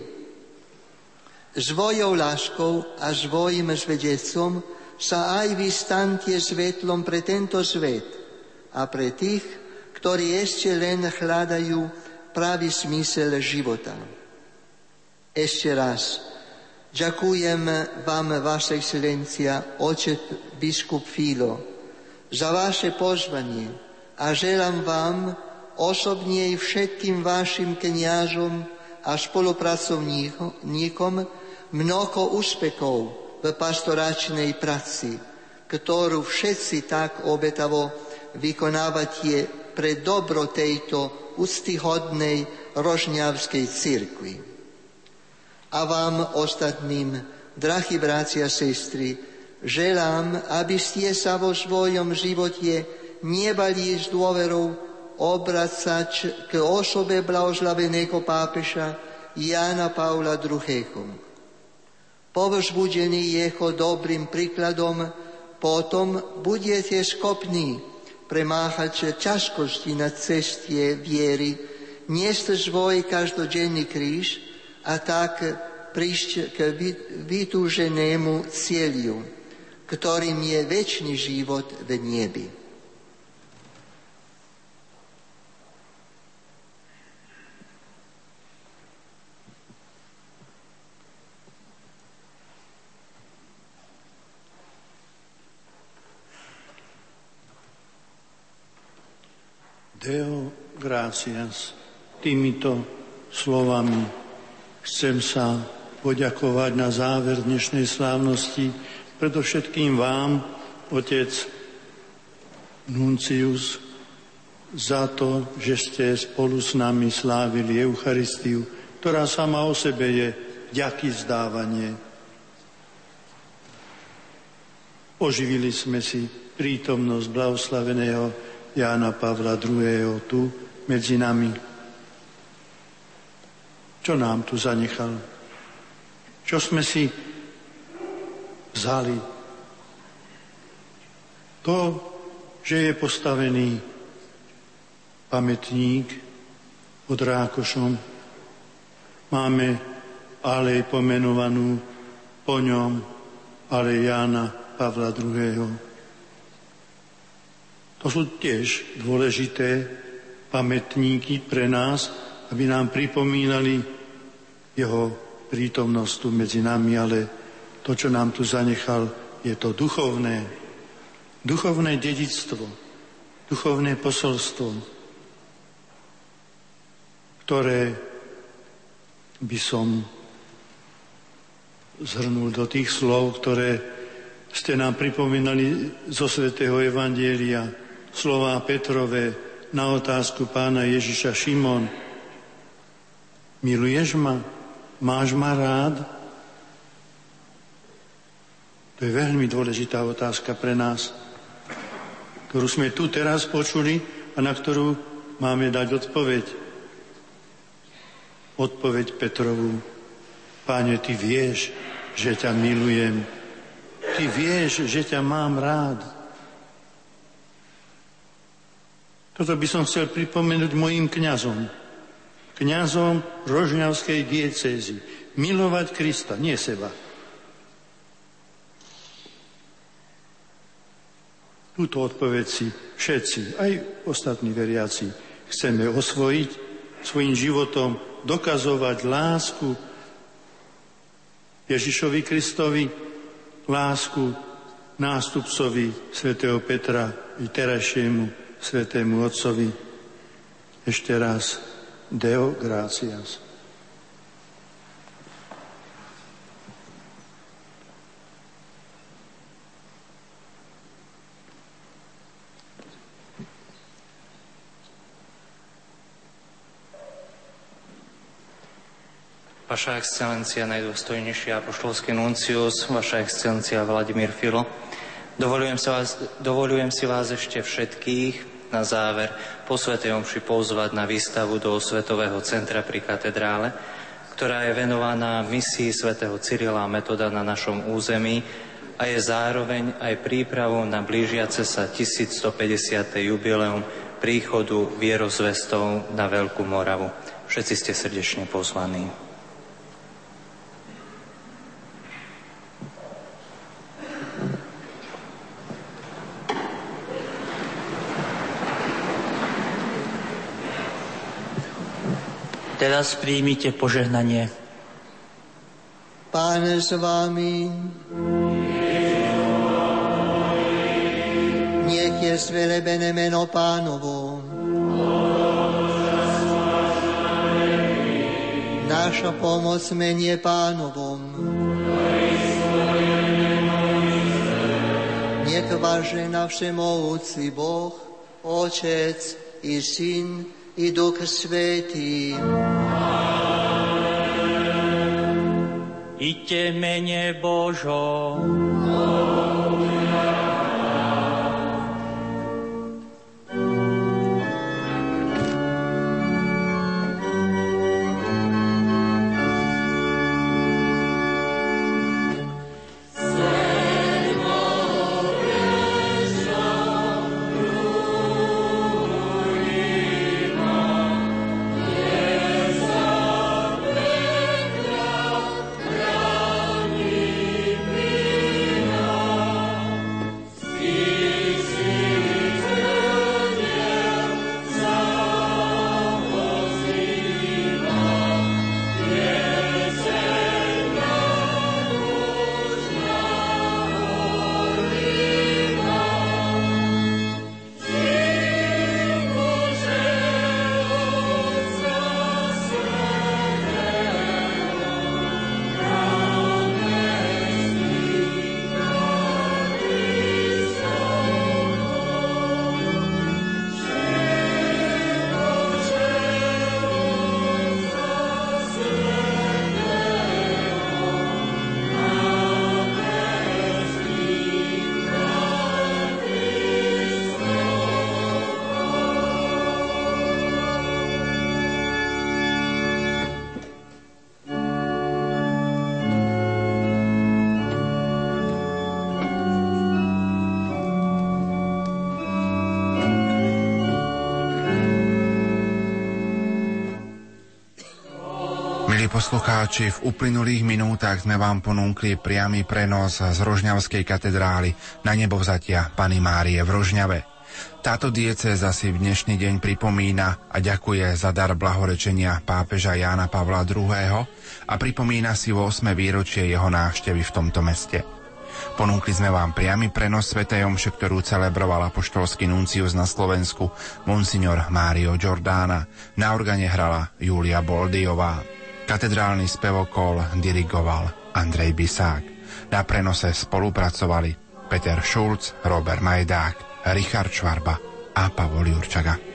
Svojou láskou a svojim svedectvom sa aj vy stante svetlom pre tento svet a pre tých, ktorí ešte len hľadajú pravý smysel života. Ešte raz, ďakujem vám, Vaša excelencia, očet biskup Filo, za vaše pozvanie a želám vám osobne i všetkým vašim kniažom a spolupracovníkom mnoho úspechov v pastoračnej práci, ktorú všetci tak obetavo vykonávate pre dobro tejto úctyhodnej rožňavskej cirkvi. A vám ostatným, drahí bratia a sestry, želám, aby ste sa vo svojom živote nebali s dôverou obracať k osobe blahoslaveného pápeša Jana Paula II. Povzbudení jeho dobrým príkladom, potom budete schopní premáhať ťažkosti na ceste viery, niesť svoj každodenný kríž a tak prísť k vytúženému cieľu, ktorým je väčší život v nebi.
Deo gracias. Týmito slovami chcem sa poďakovať na záver dnešnej slávnosti predovšetkým vám, otec Nuncius, za to, že ste spolu s nami slávili Eucharistiu, ktorá sama o sebe je ďaký vzdávanie. Oživili sme si prítomnosť blahoslaveného Jána Pavla II. tu medzi nami. Čo nám tu zanechal? Čo sme si vzali? To, že je postavený pamätník pod Rákošom. Máme alej pomenovanú po ňom, ale Jána Pavla II. To sú tiež dôležité pamätníky pre nás, aby nám pripomínali jeho prítomnosť tu medzi nami, ale to, čo nám tu zanechal, je to duchovné, duchovné dedictvo, duchovné posolstvo, ktoré by som zhrnul do tých slov, ktoré ste nám pripomínali zo svätého Evangelia, slová Petrové na otázku pána Ježiša Šimon. Miluješ ma? Máš ma rád? To je veľmi dôležitá otázka pre nás, ktorú sme tu teraz počuli a na ktorú máme dať odpoveď. Odpoveď Petrovu. Páne, ty vieš, že ťa milujem. Ty vieš, že ťa mám rád. Toto by som chcel pripomenúť mojim kňazom, kňazom Rožňavskej diecézy. Milovať Krista, nie seba. Túto odpoveď si všetci, aj ostatní veriaci, chceme osvojiť svojim životom, dokazovať lásku Ježišovi Kristovi, lásku nástupcovi svätého Petra i terajšiemu svätému Otcovi. Ešte raz, Deo gratias.
Vaša excelencia, najdôstojnejší apoštolský nuncius, Vaša excelencia Vladimír Filo, dovolujem, sa vás, dovolujem si vás ešte všetkých na záver po Svetej Omši pozvať na výstavu do Svetového centra pri katedrále, ktorá je venovaná misii svätého Cyrila a Metoda na našom území a je zároveň aj prípravou na blížiace sa 1150. jubileum príchodu vierozvestov na Veľkú Moravu. Všetci ste srdečne pozvaní.
Teraz príjmite požehnanie.
Páne s vámi. Nech je svelebené meno pánovo. Naša pomoc menie pánovom. Nech váže na všemovúci Boh, Otec i Syn i Duch Svetý.
Iďte mene Božo.
Poslucháči, v uplynulých minútach sme vám ponúkli priamy prenos z Rožňavskej katedrály na nebovzatia Pany Márie v Rožňave. Táto diecéza si v dnešný deň pripomína a ďakuje za dar blahorečenia pápeža Jána Pavla II. a pripomína si 8. výročie jeho návštevy v tomto meste. Ponúkli sme vám priamy prenos Svetej Omše, ktorú celebroval apoštolský nuncius na Slovensku, monsignor Mário Giordána. Na organe hrala Julia Boldiová. Katedrálny spevokol dirigoval Andrej Bisák. Na prenose spolupracovali Peter Šulc, Robert Majdák, Richard Švarba a Pavol Jurčaga.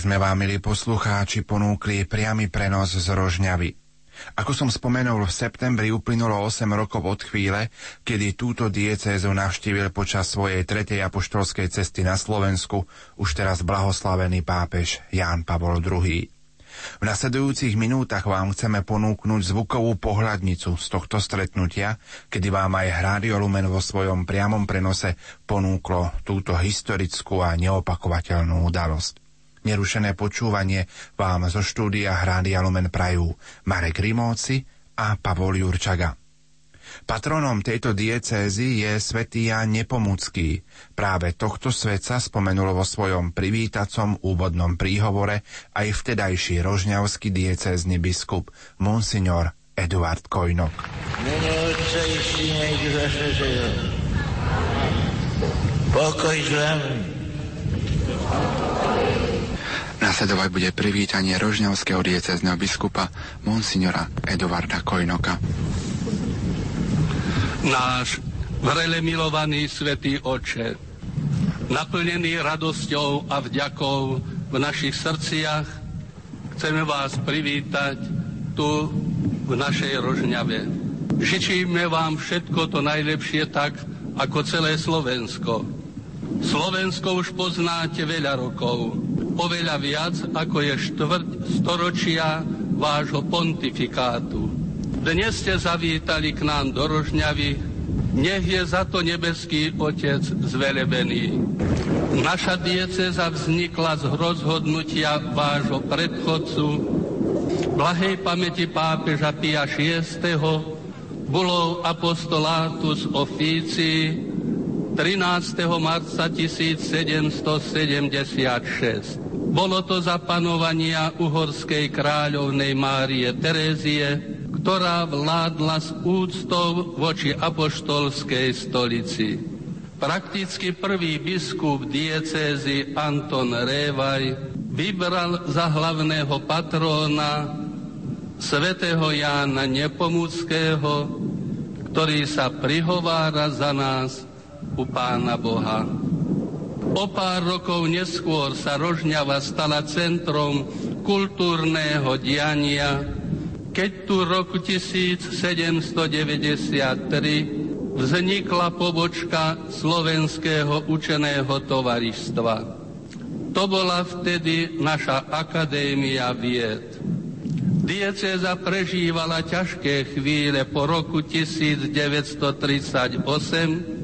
Minútach sme vám, milí poslucháči, ponúkli priamy prenos z Rožňavy. Ako som spomenul, v septembri uplynulo 8 rokov od chvíle, kedy túto diecézu navštívil počas svojej tretej apoštolskej cesty na Slovensku už teraz blahoslavený pápež Ján Pavol II. V nasledujúcich minútach vám chceme ponúknuť zvukovú pohľadnicu z tohto stretnutia, kedy vám aj Hrádio Lumen vo svojom priamom prenose ponúklo túto historickú a neopakovateľnú udalosť. Nerušené počúvanie vám zo štúdia Hrádia Lumen prajú Marek Rimóci a Pavol Jurčaga. Patronom tejto diecézy je svätý Ján Nepomucký. Práve tohto svetca spomenul vo svojom privítacom úvodnom príhovore aj vtedajší rožňavský diecézny biskup Monsignor Eduard Kojnok.
Pokoj s.
Nasledovať bude privítanie rožňavského diecezneho biskupa Monsignora Eduarda Kojnoka.
Náš vrele milovaný svätý Oče, naplnený radosťou a vďakou v našich srdciach, chceme vás privítať tu v našej Rožňave. Žičíme vám všetko to najlepšie tak, ako celé Slovensko. Slovensko už poznáte veľa rokov oveľa viac ako je štvrť storočia vášho pontifikátu. Dnes ste zavítali k nám do Rožňavy, nech je za to nebeský Otec zvelebený. Naša dieceza vznikla z rozhodnutia vášho predchodcu, blahej pamäti pápeža Pia VI. bulov apostolatus officii 13. marca 1776. Bolo to za panovania uhorskej kráľovnej Márie Terézie, ktorá vládla s úctou voči apoštolskej stolici. Prakticky prvý biskup diecézy Anton Révaj vybral za hlavného patróna svätého Jána Nepomuckého, ktorý sa prihovára za nás u Pána Boha. O pár rokov neskôr sa Rožňava stala centrom kultúrneho diania, keď tu roku 1793 vznikla pobočka Slovenského učeného tovaristva. To bola vtedy naša akadémia vied. Dieceza prežívala ťažké chvíle po roku 1938,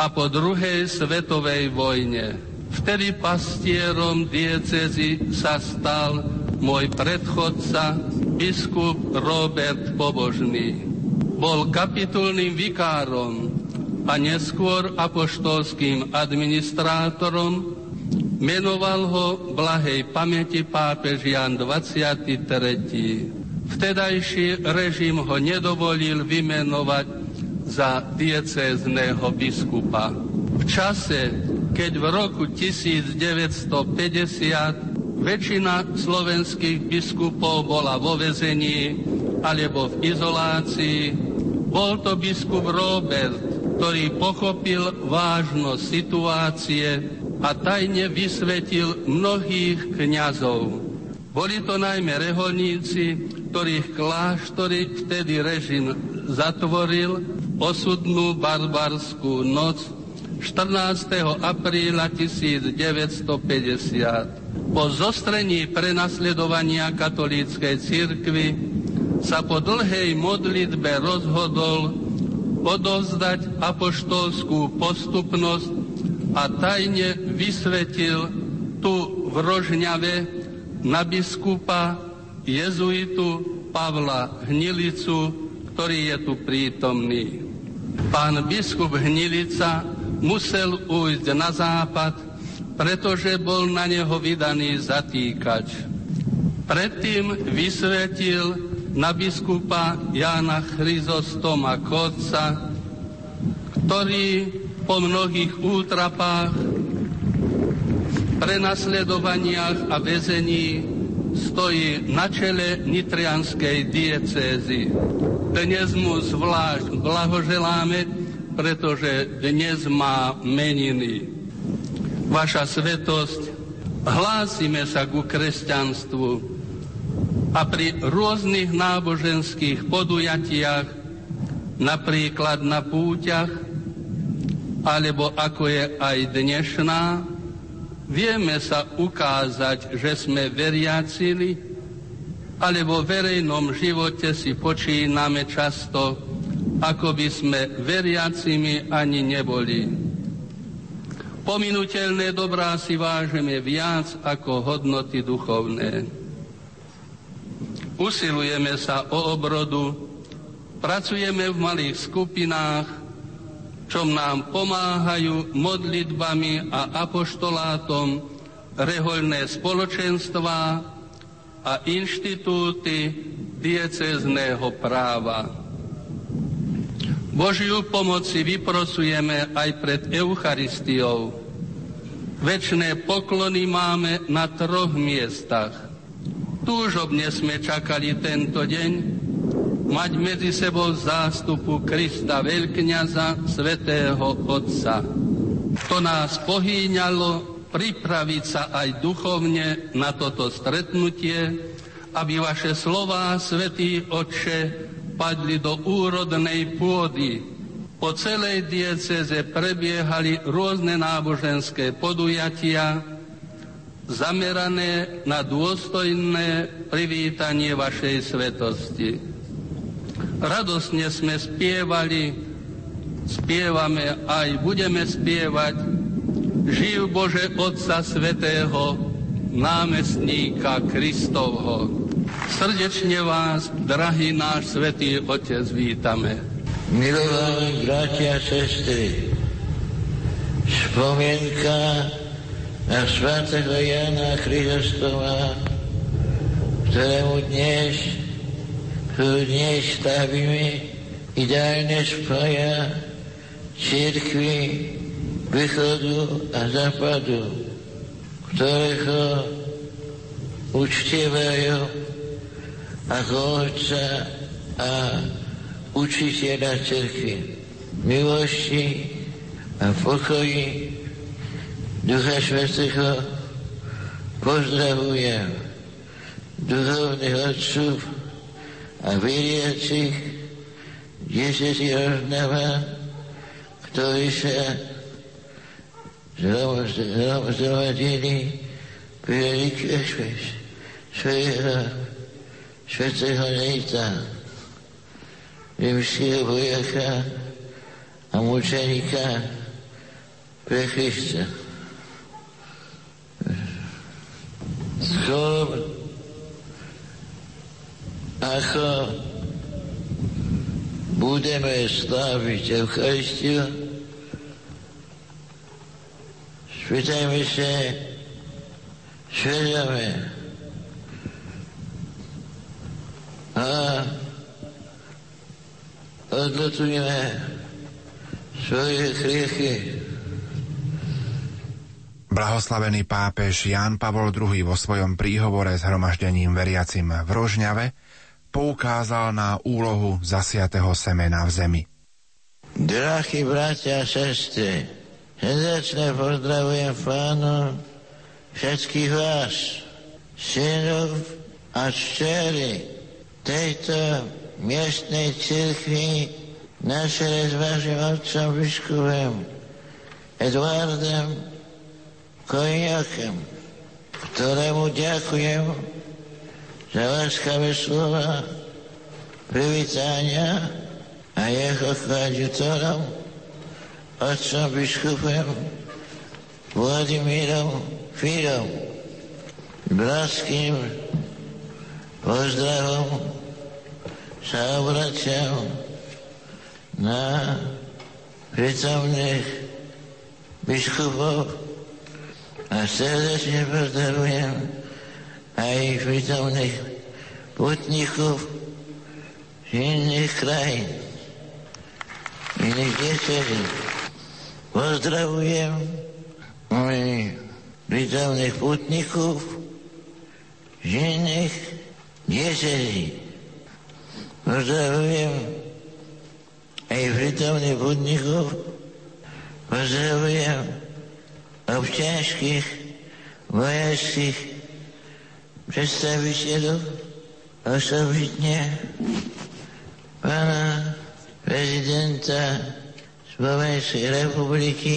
a po druhej svetovej vojne. Vtedy pastierom diecezy sa stal môj predchodca, biskup Robert Pobožný. Bol kapitulným vikárom a neskôr apoštolským administrátorom, menoval ho blahej pamäti pápež Jan 23. Vtedajší režim ho nedovolil vymenovať za diecézneho biskupa. V čase, keď v roku 1950 väčšina slovenských biskupov bola vo vezení alebo v izolácii, bol to biskup Robert, ktorý pochopil vážnosť situácie a tajne vysvetil mnohých kňazov. Boli to najmä reholníci, ktorých kláštory vtedy režim zatvoril osudnú barbarskú noc 14. apríla 1950. Po zostrení prenasledovania katolíckej cirkvy sa po dlhej modlitbe rozhodol odovzdať apoštolskú postupnosť a tajne vysvetil tu v Rožňave na biskupa jezuitu Pavla Hnilicu, ktorý je tu prítomný. Pán biskup Hnilica musel ujsť na západ, pretože bol na neho vydaný zatýkač. Predtým vysvetil na biskupa Jána Chryzostoma Kodca, ktorý po mnohých útrapách, prenasledovaniach a väzení stojí na čele Nitrianskej diecézy. Dnes mu zvlášť blahoželáme, pretože dnes má meniny. Vaša svetosť, hlásime sa ku kresťanstvu a pri rôznych náboženských podujatiach, napríklad na púťach, alebo ako je aj dnešná, Vieme sa ukázať, že sme veriacili, ale vo verejnom živote si počíname často, ako by sme veriacimi ani neboli. Pominutelné dobrá si vážime viac ako hodnoty duchovné. Usilujeme sa o obrodu, pracujeme v malých skupinách, čom nám pomáhajú modlitbami a apoštolátom rehoľné spoločenstvá a inštitúty diecezného práva. Božiu pomoci vyprosujeme aj pred Eucharistiou. Večné poklony máme na troch miestach. Túžobne sme čakali tento deň, mať medzi sebou zástupu Krista veľkňaza, svetého Otca. To nás pohýňalo pripraviť sa aj duchovne na toto stretnutie, aby vaše slová, Svetý Otče, padli do úrodnej pôdy. Po celej dieceze prebiehali rôzne náboženské podujatia, zamerané na dôstojné privítanie vašej svetosti. Radosne sme spievali, spievame aj budeme spievať Živ Bože Otca Svetého, námestníka Kristovho. Srdečne vás, drahý náš Svetý Otec, vítame.
Milovaní bratia a sestry, spomienka na svatého Jana Christova, ktorému dnes dnes stavíme ideálne spoja církvy východu a západu, ktorého učtievajú ako otca a učiteľa církvy. Milosti a pokoji Ducha Svetého pozdravujem duchovných otcov a veriacich, kde sa si rozdáva, ktorí sa zhromadili pri request svojho svetého lejta, rímskeho vojaka a mučenika pre Krista. Skôr ako budeme sláviť Eucharistiu, spýtajme sa svedome a odlutujeme svoje hriechy.
Blahoslavený pápež Ján Pavol II vo svojom príhovore s hromaždením veriacim v Rožňave poukázal na úlohu zasiatého semena v zemi.
Drahí bratia a sestry, srdečne pozdravujem pánu všetkých vás, synov a čtery tejto miestnej cirkvi na čele s vašim otcom biskupem Eduardem Kojňakem, ktorému ďakujem za láskavé slova privítania a jeho chváďutorom, otcom biskupem Vladimírom Fírom, bratským pozdravom sa obraciam na prítomných biskupov a srdečne pozdravujem а и притомных путников сильных краин и небесных. Поздравляем мы притомных путников сильных десятей. Поздравляем и притомных путников поздравляем общанских, вояцких predstaviteľov, osobitne pána prezidenta Slovenskej republiky,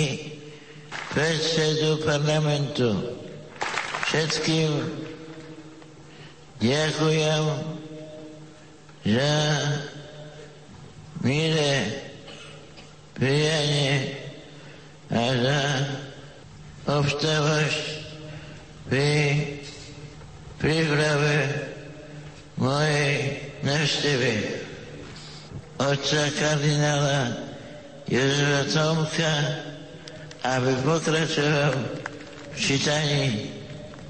predsedu parlamentu. Všetkým ďakujem za milé prijanie a za obstavosť pri príprave mojej návštevy otca kardinála Jozefa Tomka, aby pokračoval v čítaní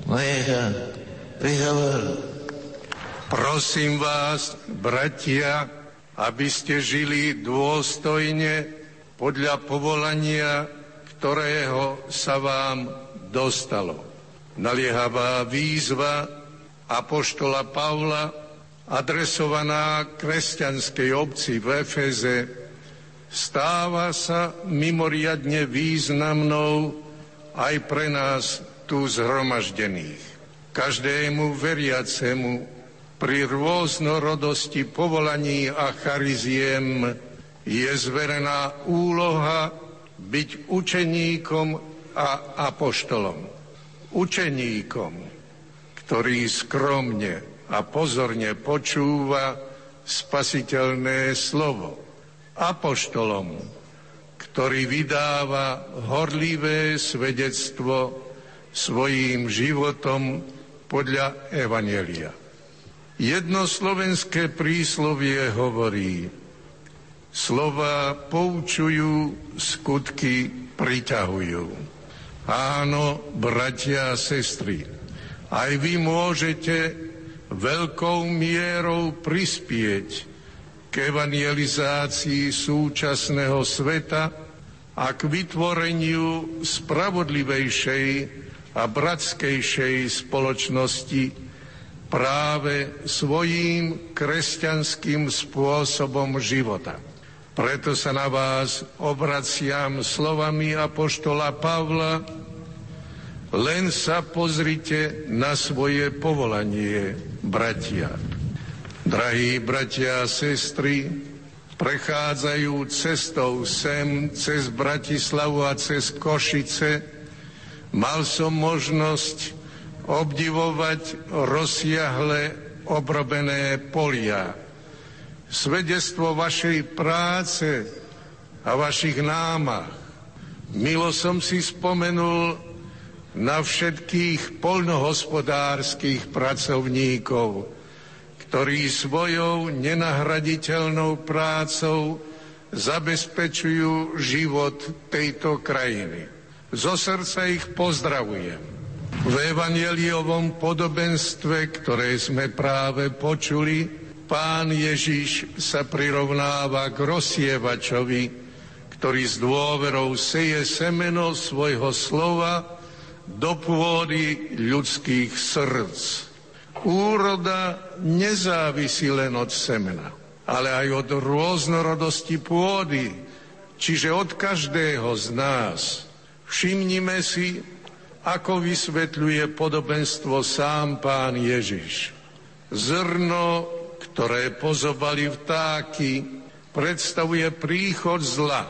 mojego príhovoru.
Prosím vás, bratia, aby ste žili dôstojne podľa povolania, ktorého sa vám dostalo. Naliehavá výzva Apoštola Pavla, adresovaná kresťanskej obci v Efeze, stáva sa mimoriadne významnou aj pre nás tu zhromaždených. Každému veriacemu pri rôznorodosti povolaní a chariziem je zverená úloha byť učeníkom a apoštolom. Učeníkom, ktorý skromne a pozorne počúva spasiteľné slovo. Apoštolom, ktorý vydáva horlivé svedectvo svojím životom podľa Evanelia. Jedno slovenské príslovie hovorí, slova poučujú, skutky priťahujú. Áno, bratia a sestry, aj vy môžete veľkou mierou prispieť k evangelizácii súčasného sveta a k vytvoreniu spravodlivejšej a bratskejšej spoločnosti práve svojím kresťanským spôsobom života. Preto sa na vás obraciam slovami apoštola Pavla, len sa pozrite na svoje povolanie, bratia. Drahí bratia a sestry, prechádzajú cestou sem, cez Bratislavu a cez Košice, mal som možnosť obdivovať rozsiahle obrobené polia. Svedectvo vašej práce a vašich námach. Milo som si spomenul na všetkých polnohospodárskych pracovníkov, ktorí svojou nenahraditeľnou prácou zabezpečujú život tejto krajiny. Zo srdca ich pozdravujem. V evangeliovom podobenstve, ktoré sme práve počuli, pán Ježiš sa prirovnáva k rozsievačovi, ktorý s dôverou seje semeno svojho slova do pôdy ľudských srdc. Úroda nezávisí len od semena, ale aj od rôznorodosti pôdy, čiže od každého z nás. Všimnime si, ako vysvetľuje podobenstvo sám pán Ježiš. Zrno, ktoré pozobali vtáky, predstavuje príchod zla,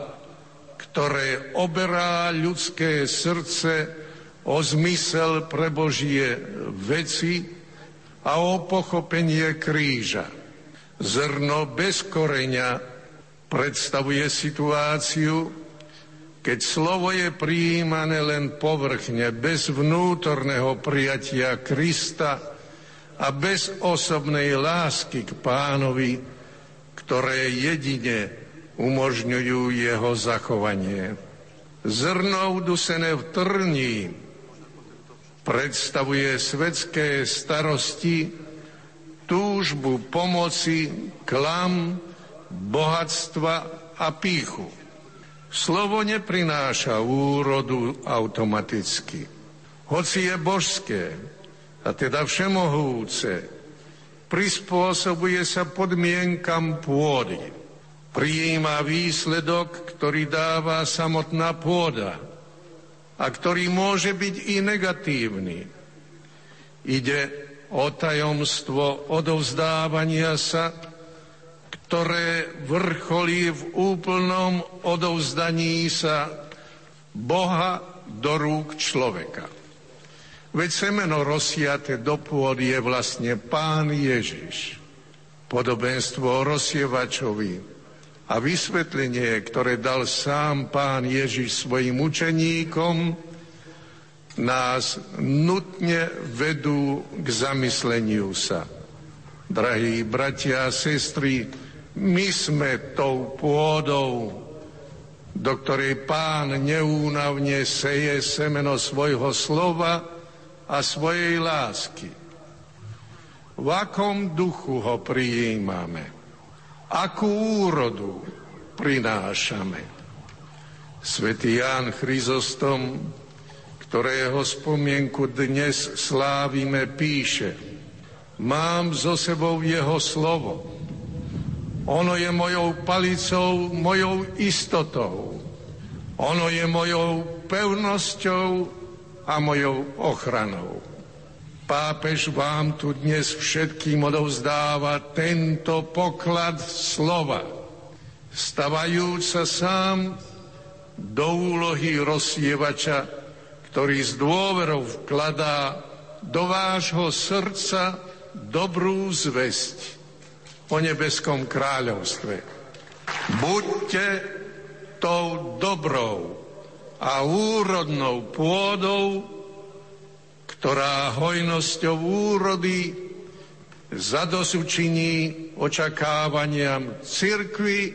ktoré oberá ľudské srdce o zmysel pre Božie veci a o pochopenie kríža. Zrno bez koreňa predstavuje situáciu, keď slovo je prijímané len povrchne, bez vnútorného prijatia Krista a bez osobnej lásky k pánovi, ktoré jedine umožňujú jeho zachovanie. Zrno udusené v trní predstavuje svetské starosti, túžbu pomoci, klam, bohatstva a píchu. Slovo neprináša úrodu automaticky. Hoci je božské, a teda všemohúce, prispôsobuje sa podmienkam pôdy. Prijíma výsledok, ktorý dáva samotná pôda a ktorý môže byť i negatívny. Ide o tajomstvo odovzdávania sa, ktoré vrcholí v úplnom odovzdaní sa Boha do rúk človeka. Veď semeno rozsiate do pôd je vlastne Pán Ježiš. Podobenstvo o a vysvetlenie, ktoré dal sám Pán Ježiš svojim učeníkom, nás nutne vedú k zamysleniu sa. Drahí bratia a sestry, my sme tou pôdou, do ktorej pán neúnavne seje semeno svojho slova a svojej lásky. V akom duchu ho prijímame? Akú úrodu prinášame? Svetý Ján Chryzostom, ktorého spomienku dnes slávime, píše Mám so sebou jeho slovo. Ono je mojou palicou, mojou istotou. Ono je mojou pevnosťou a mojou ochranou. Pápež vám tu dnes všetkým odovzdáva tento poklad slova, stavajúc sa sám do úlohy rozsievača, ktorý s dôverou vkladá do vášho srdca dobrú zväzť o nebeskom kráľovstve. Buďte tou dobrou a úrodnou pôdou, ktorá hojnosťou úrody zadosučiní očakávaniam cirkvy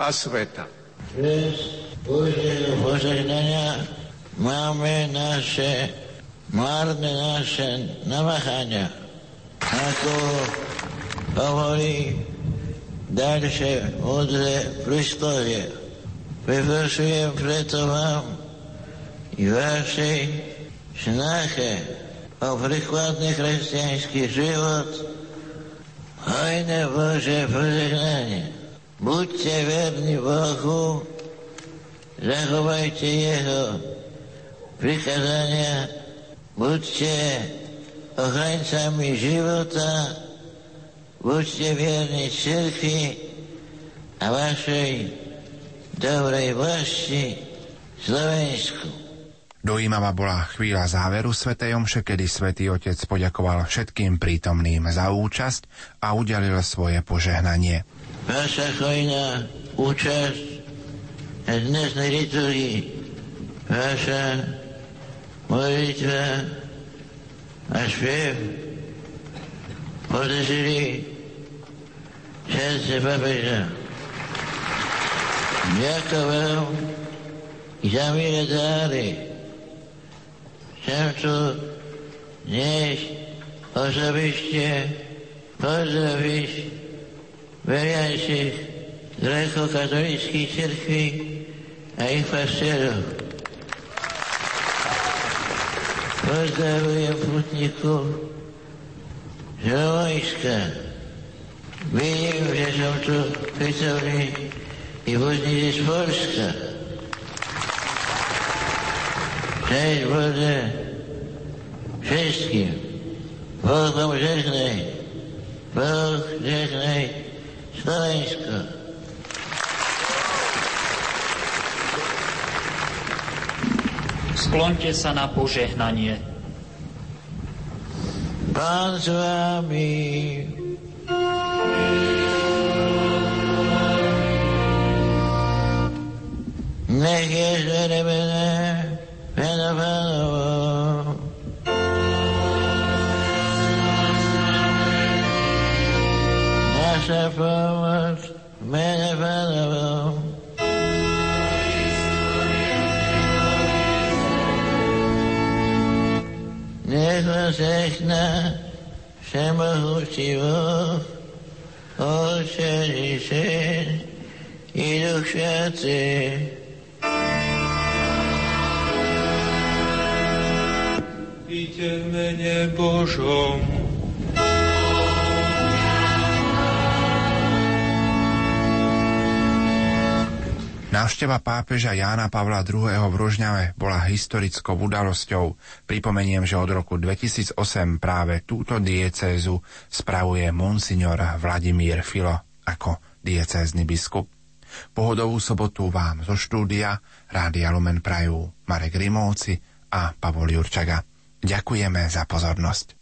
a sveta.
Dnes Božieho požehnania máme naše márne naše namáhania, ako hovorí ďalšie modré príslovie. Vyprošujem preto vám i vašej snahe o príkladný chrześcijański život, hojné Bože požehnanie. Buďte verní Bohu, zachovajte Jeho prikazania, buďte ochrancami života, buďte vierni cirkvi a vašej dobrej vlasti Slovensku.
Dojímavá bola chvíľa záveru Svetej Omše, kedy Svetý Otec poďakoval všetkým prítomným za účasť a udelil svoje požehnanie.
Vaša hojná účasť na liturgii, vaša modlitba a špiev podržili srdce papeža. Ďakujem vám za milé dáry, tu dnes osobiście pozdrowić weriących grecko-katolickiej cerkwi a ich pasterów. Pozdrawiam putników z wojska. Wiem, że są tu pracowni i wódnicy z Polska. Boże wszystkim. Bóg wam żegnaj. Bóg żegnaj Słoweńsko.
Skloňte sa na požehnanie.
Pán s vami. Nech je zverebené Pánovo. Naša
Idźcie w mnie
Božom.
Návšteva pápeža Jána Pavla II. v Rožňave bola historickou udalosťou. Pripomeniem, že od roku 2008 práve túto diecézu spravuje monsignor Vladimír Filo ako diecézny biskup. Pohodovú sobotu vám zo štúdia Rádia Lumen Prajú Marek Rimovci a Pavol Jurčaga. Ďakujeme za pozornosť.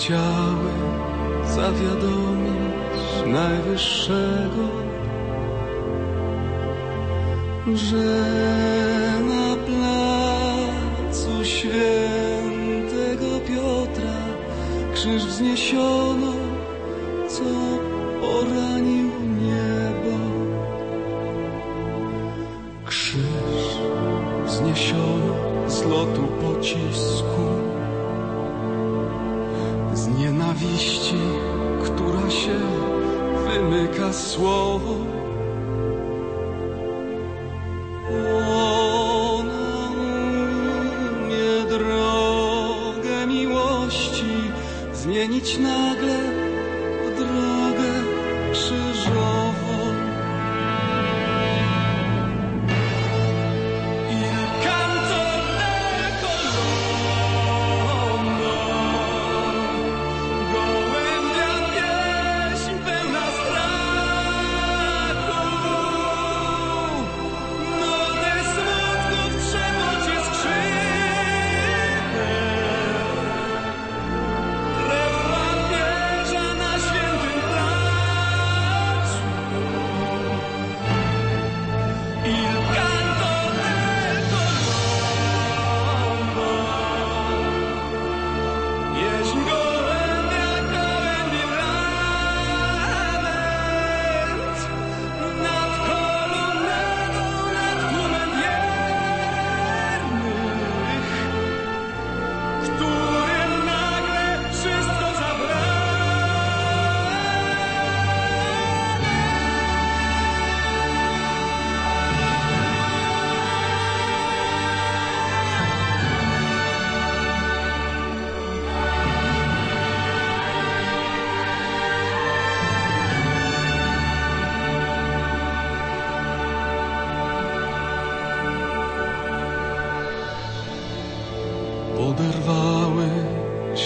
Chciały zawiadomić Najwyższego, że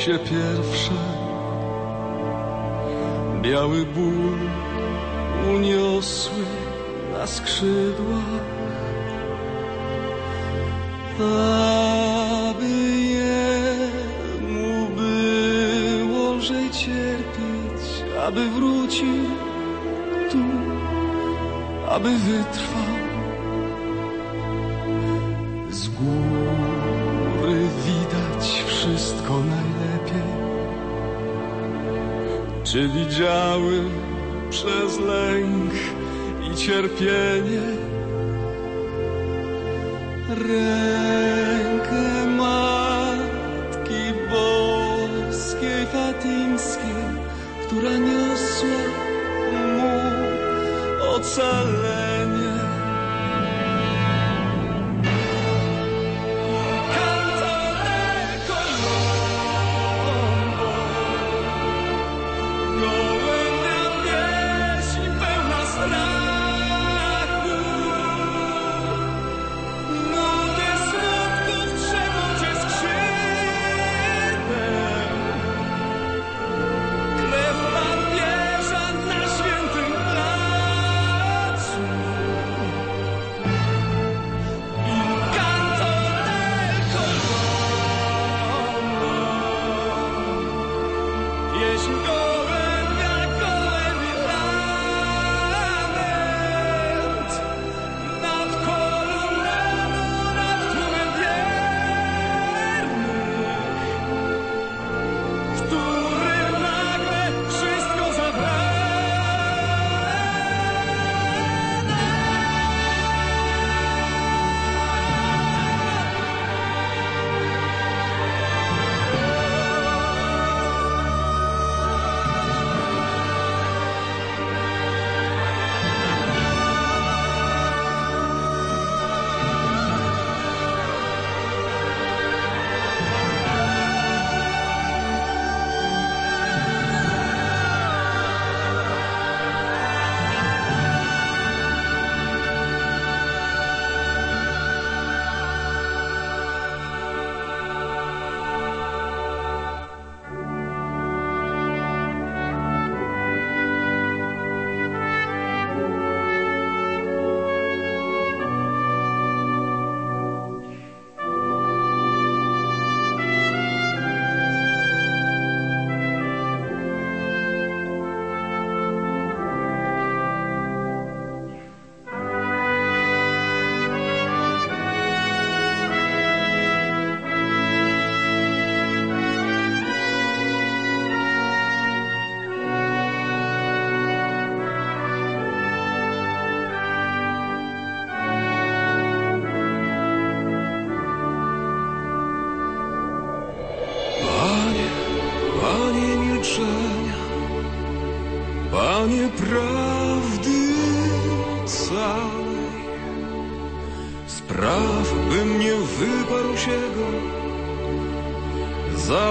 worship it i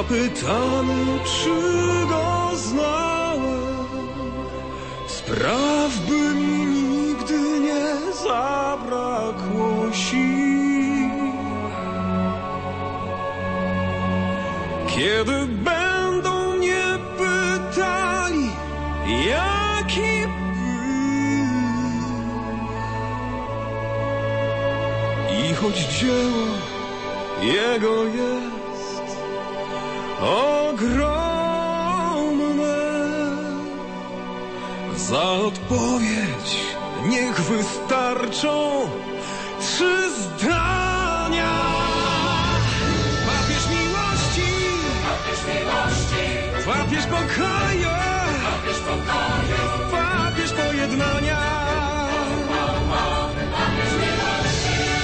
zapytany, czy go znałem. Spraw, by mi nigdy nie zabrakło sił. Kiedy będą mnie pytali, jaki był. I choć dzieło jego jest wystarczą trzy zdania. Papież miłości, papież miłości, papież pokoju, papież pokoju, papież pojednania.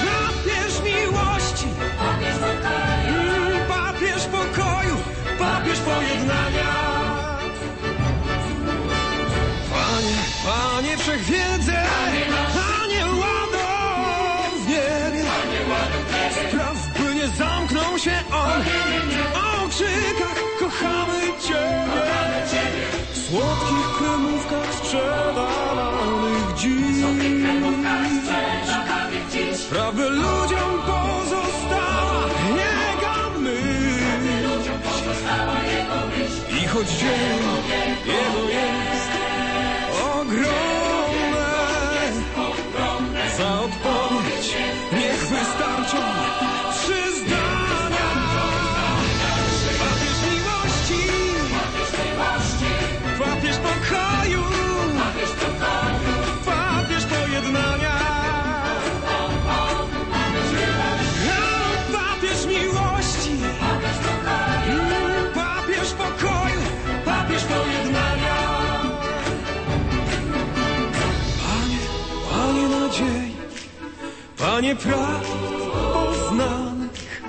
Papież miłości, papież pokoju, papież pokoju, papież pojednania. Panie, Panie wszechwiedzy, Panie się on o krzykach, kochamy Ciebie, w słodkich kremówkach sprzedawanych dziś. Spraw, by ludziom pozostała Jego myśl i choć dzieło Jego jest ogromne. Panie praw poznanych,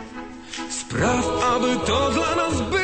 spraw, aby to dla nas był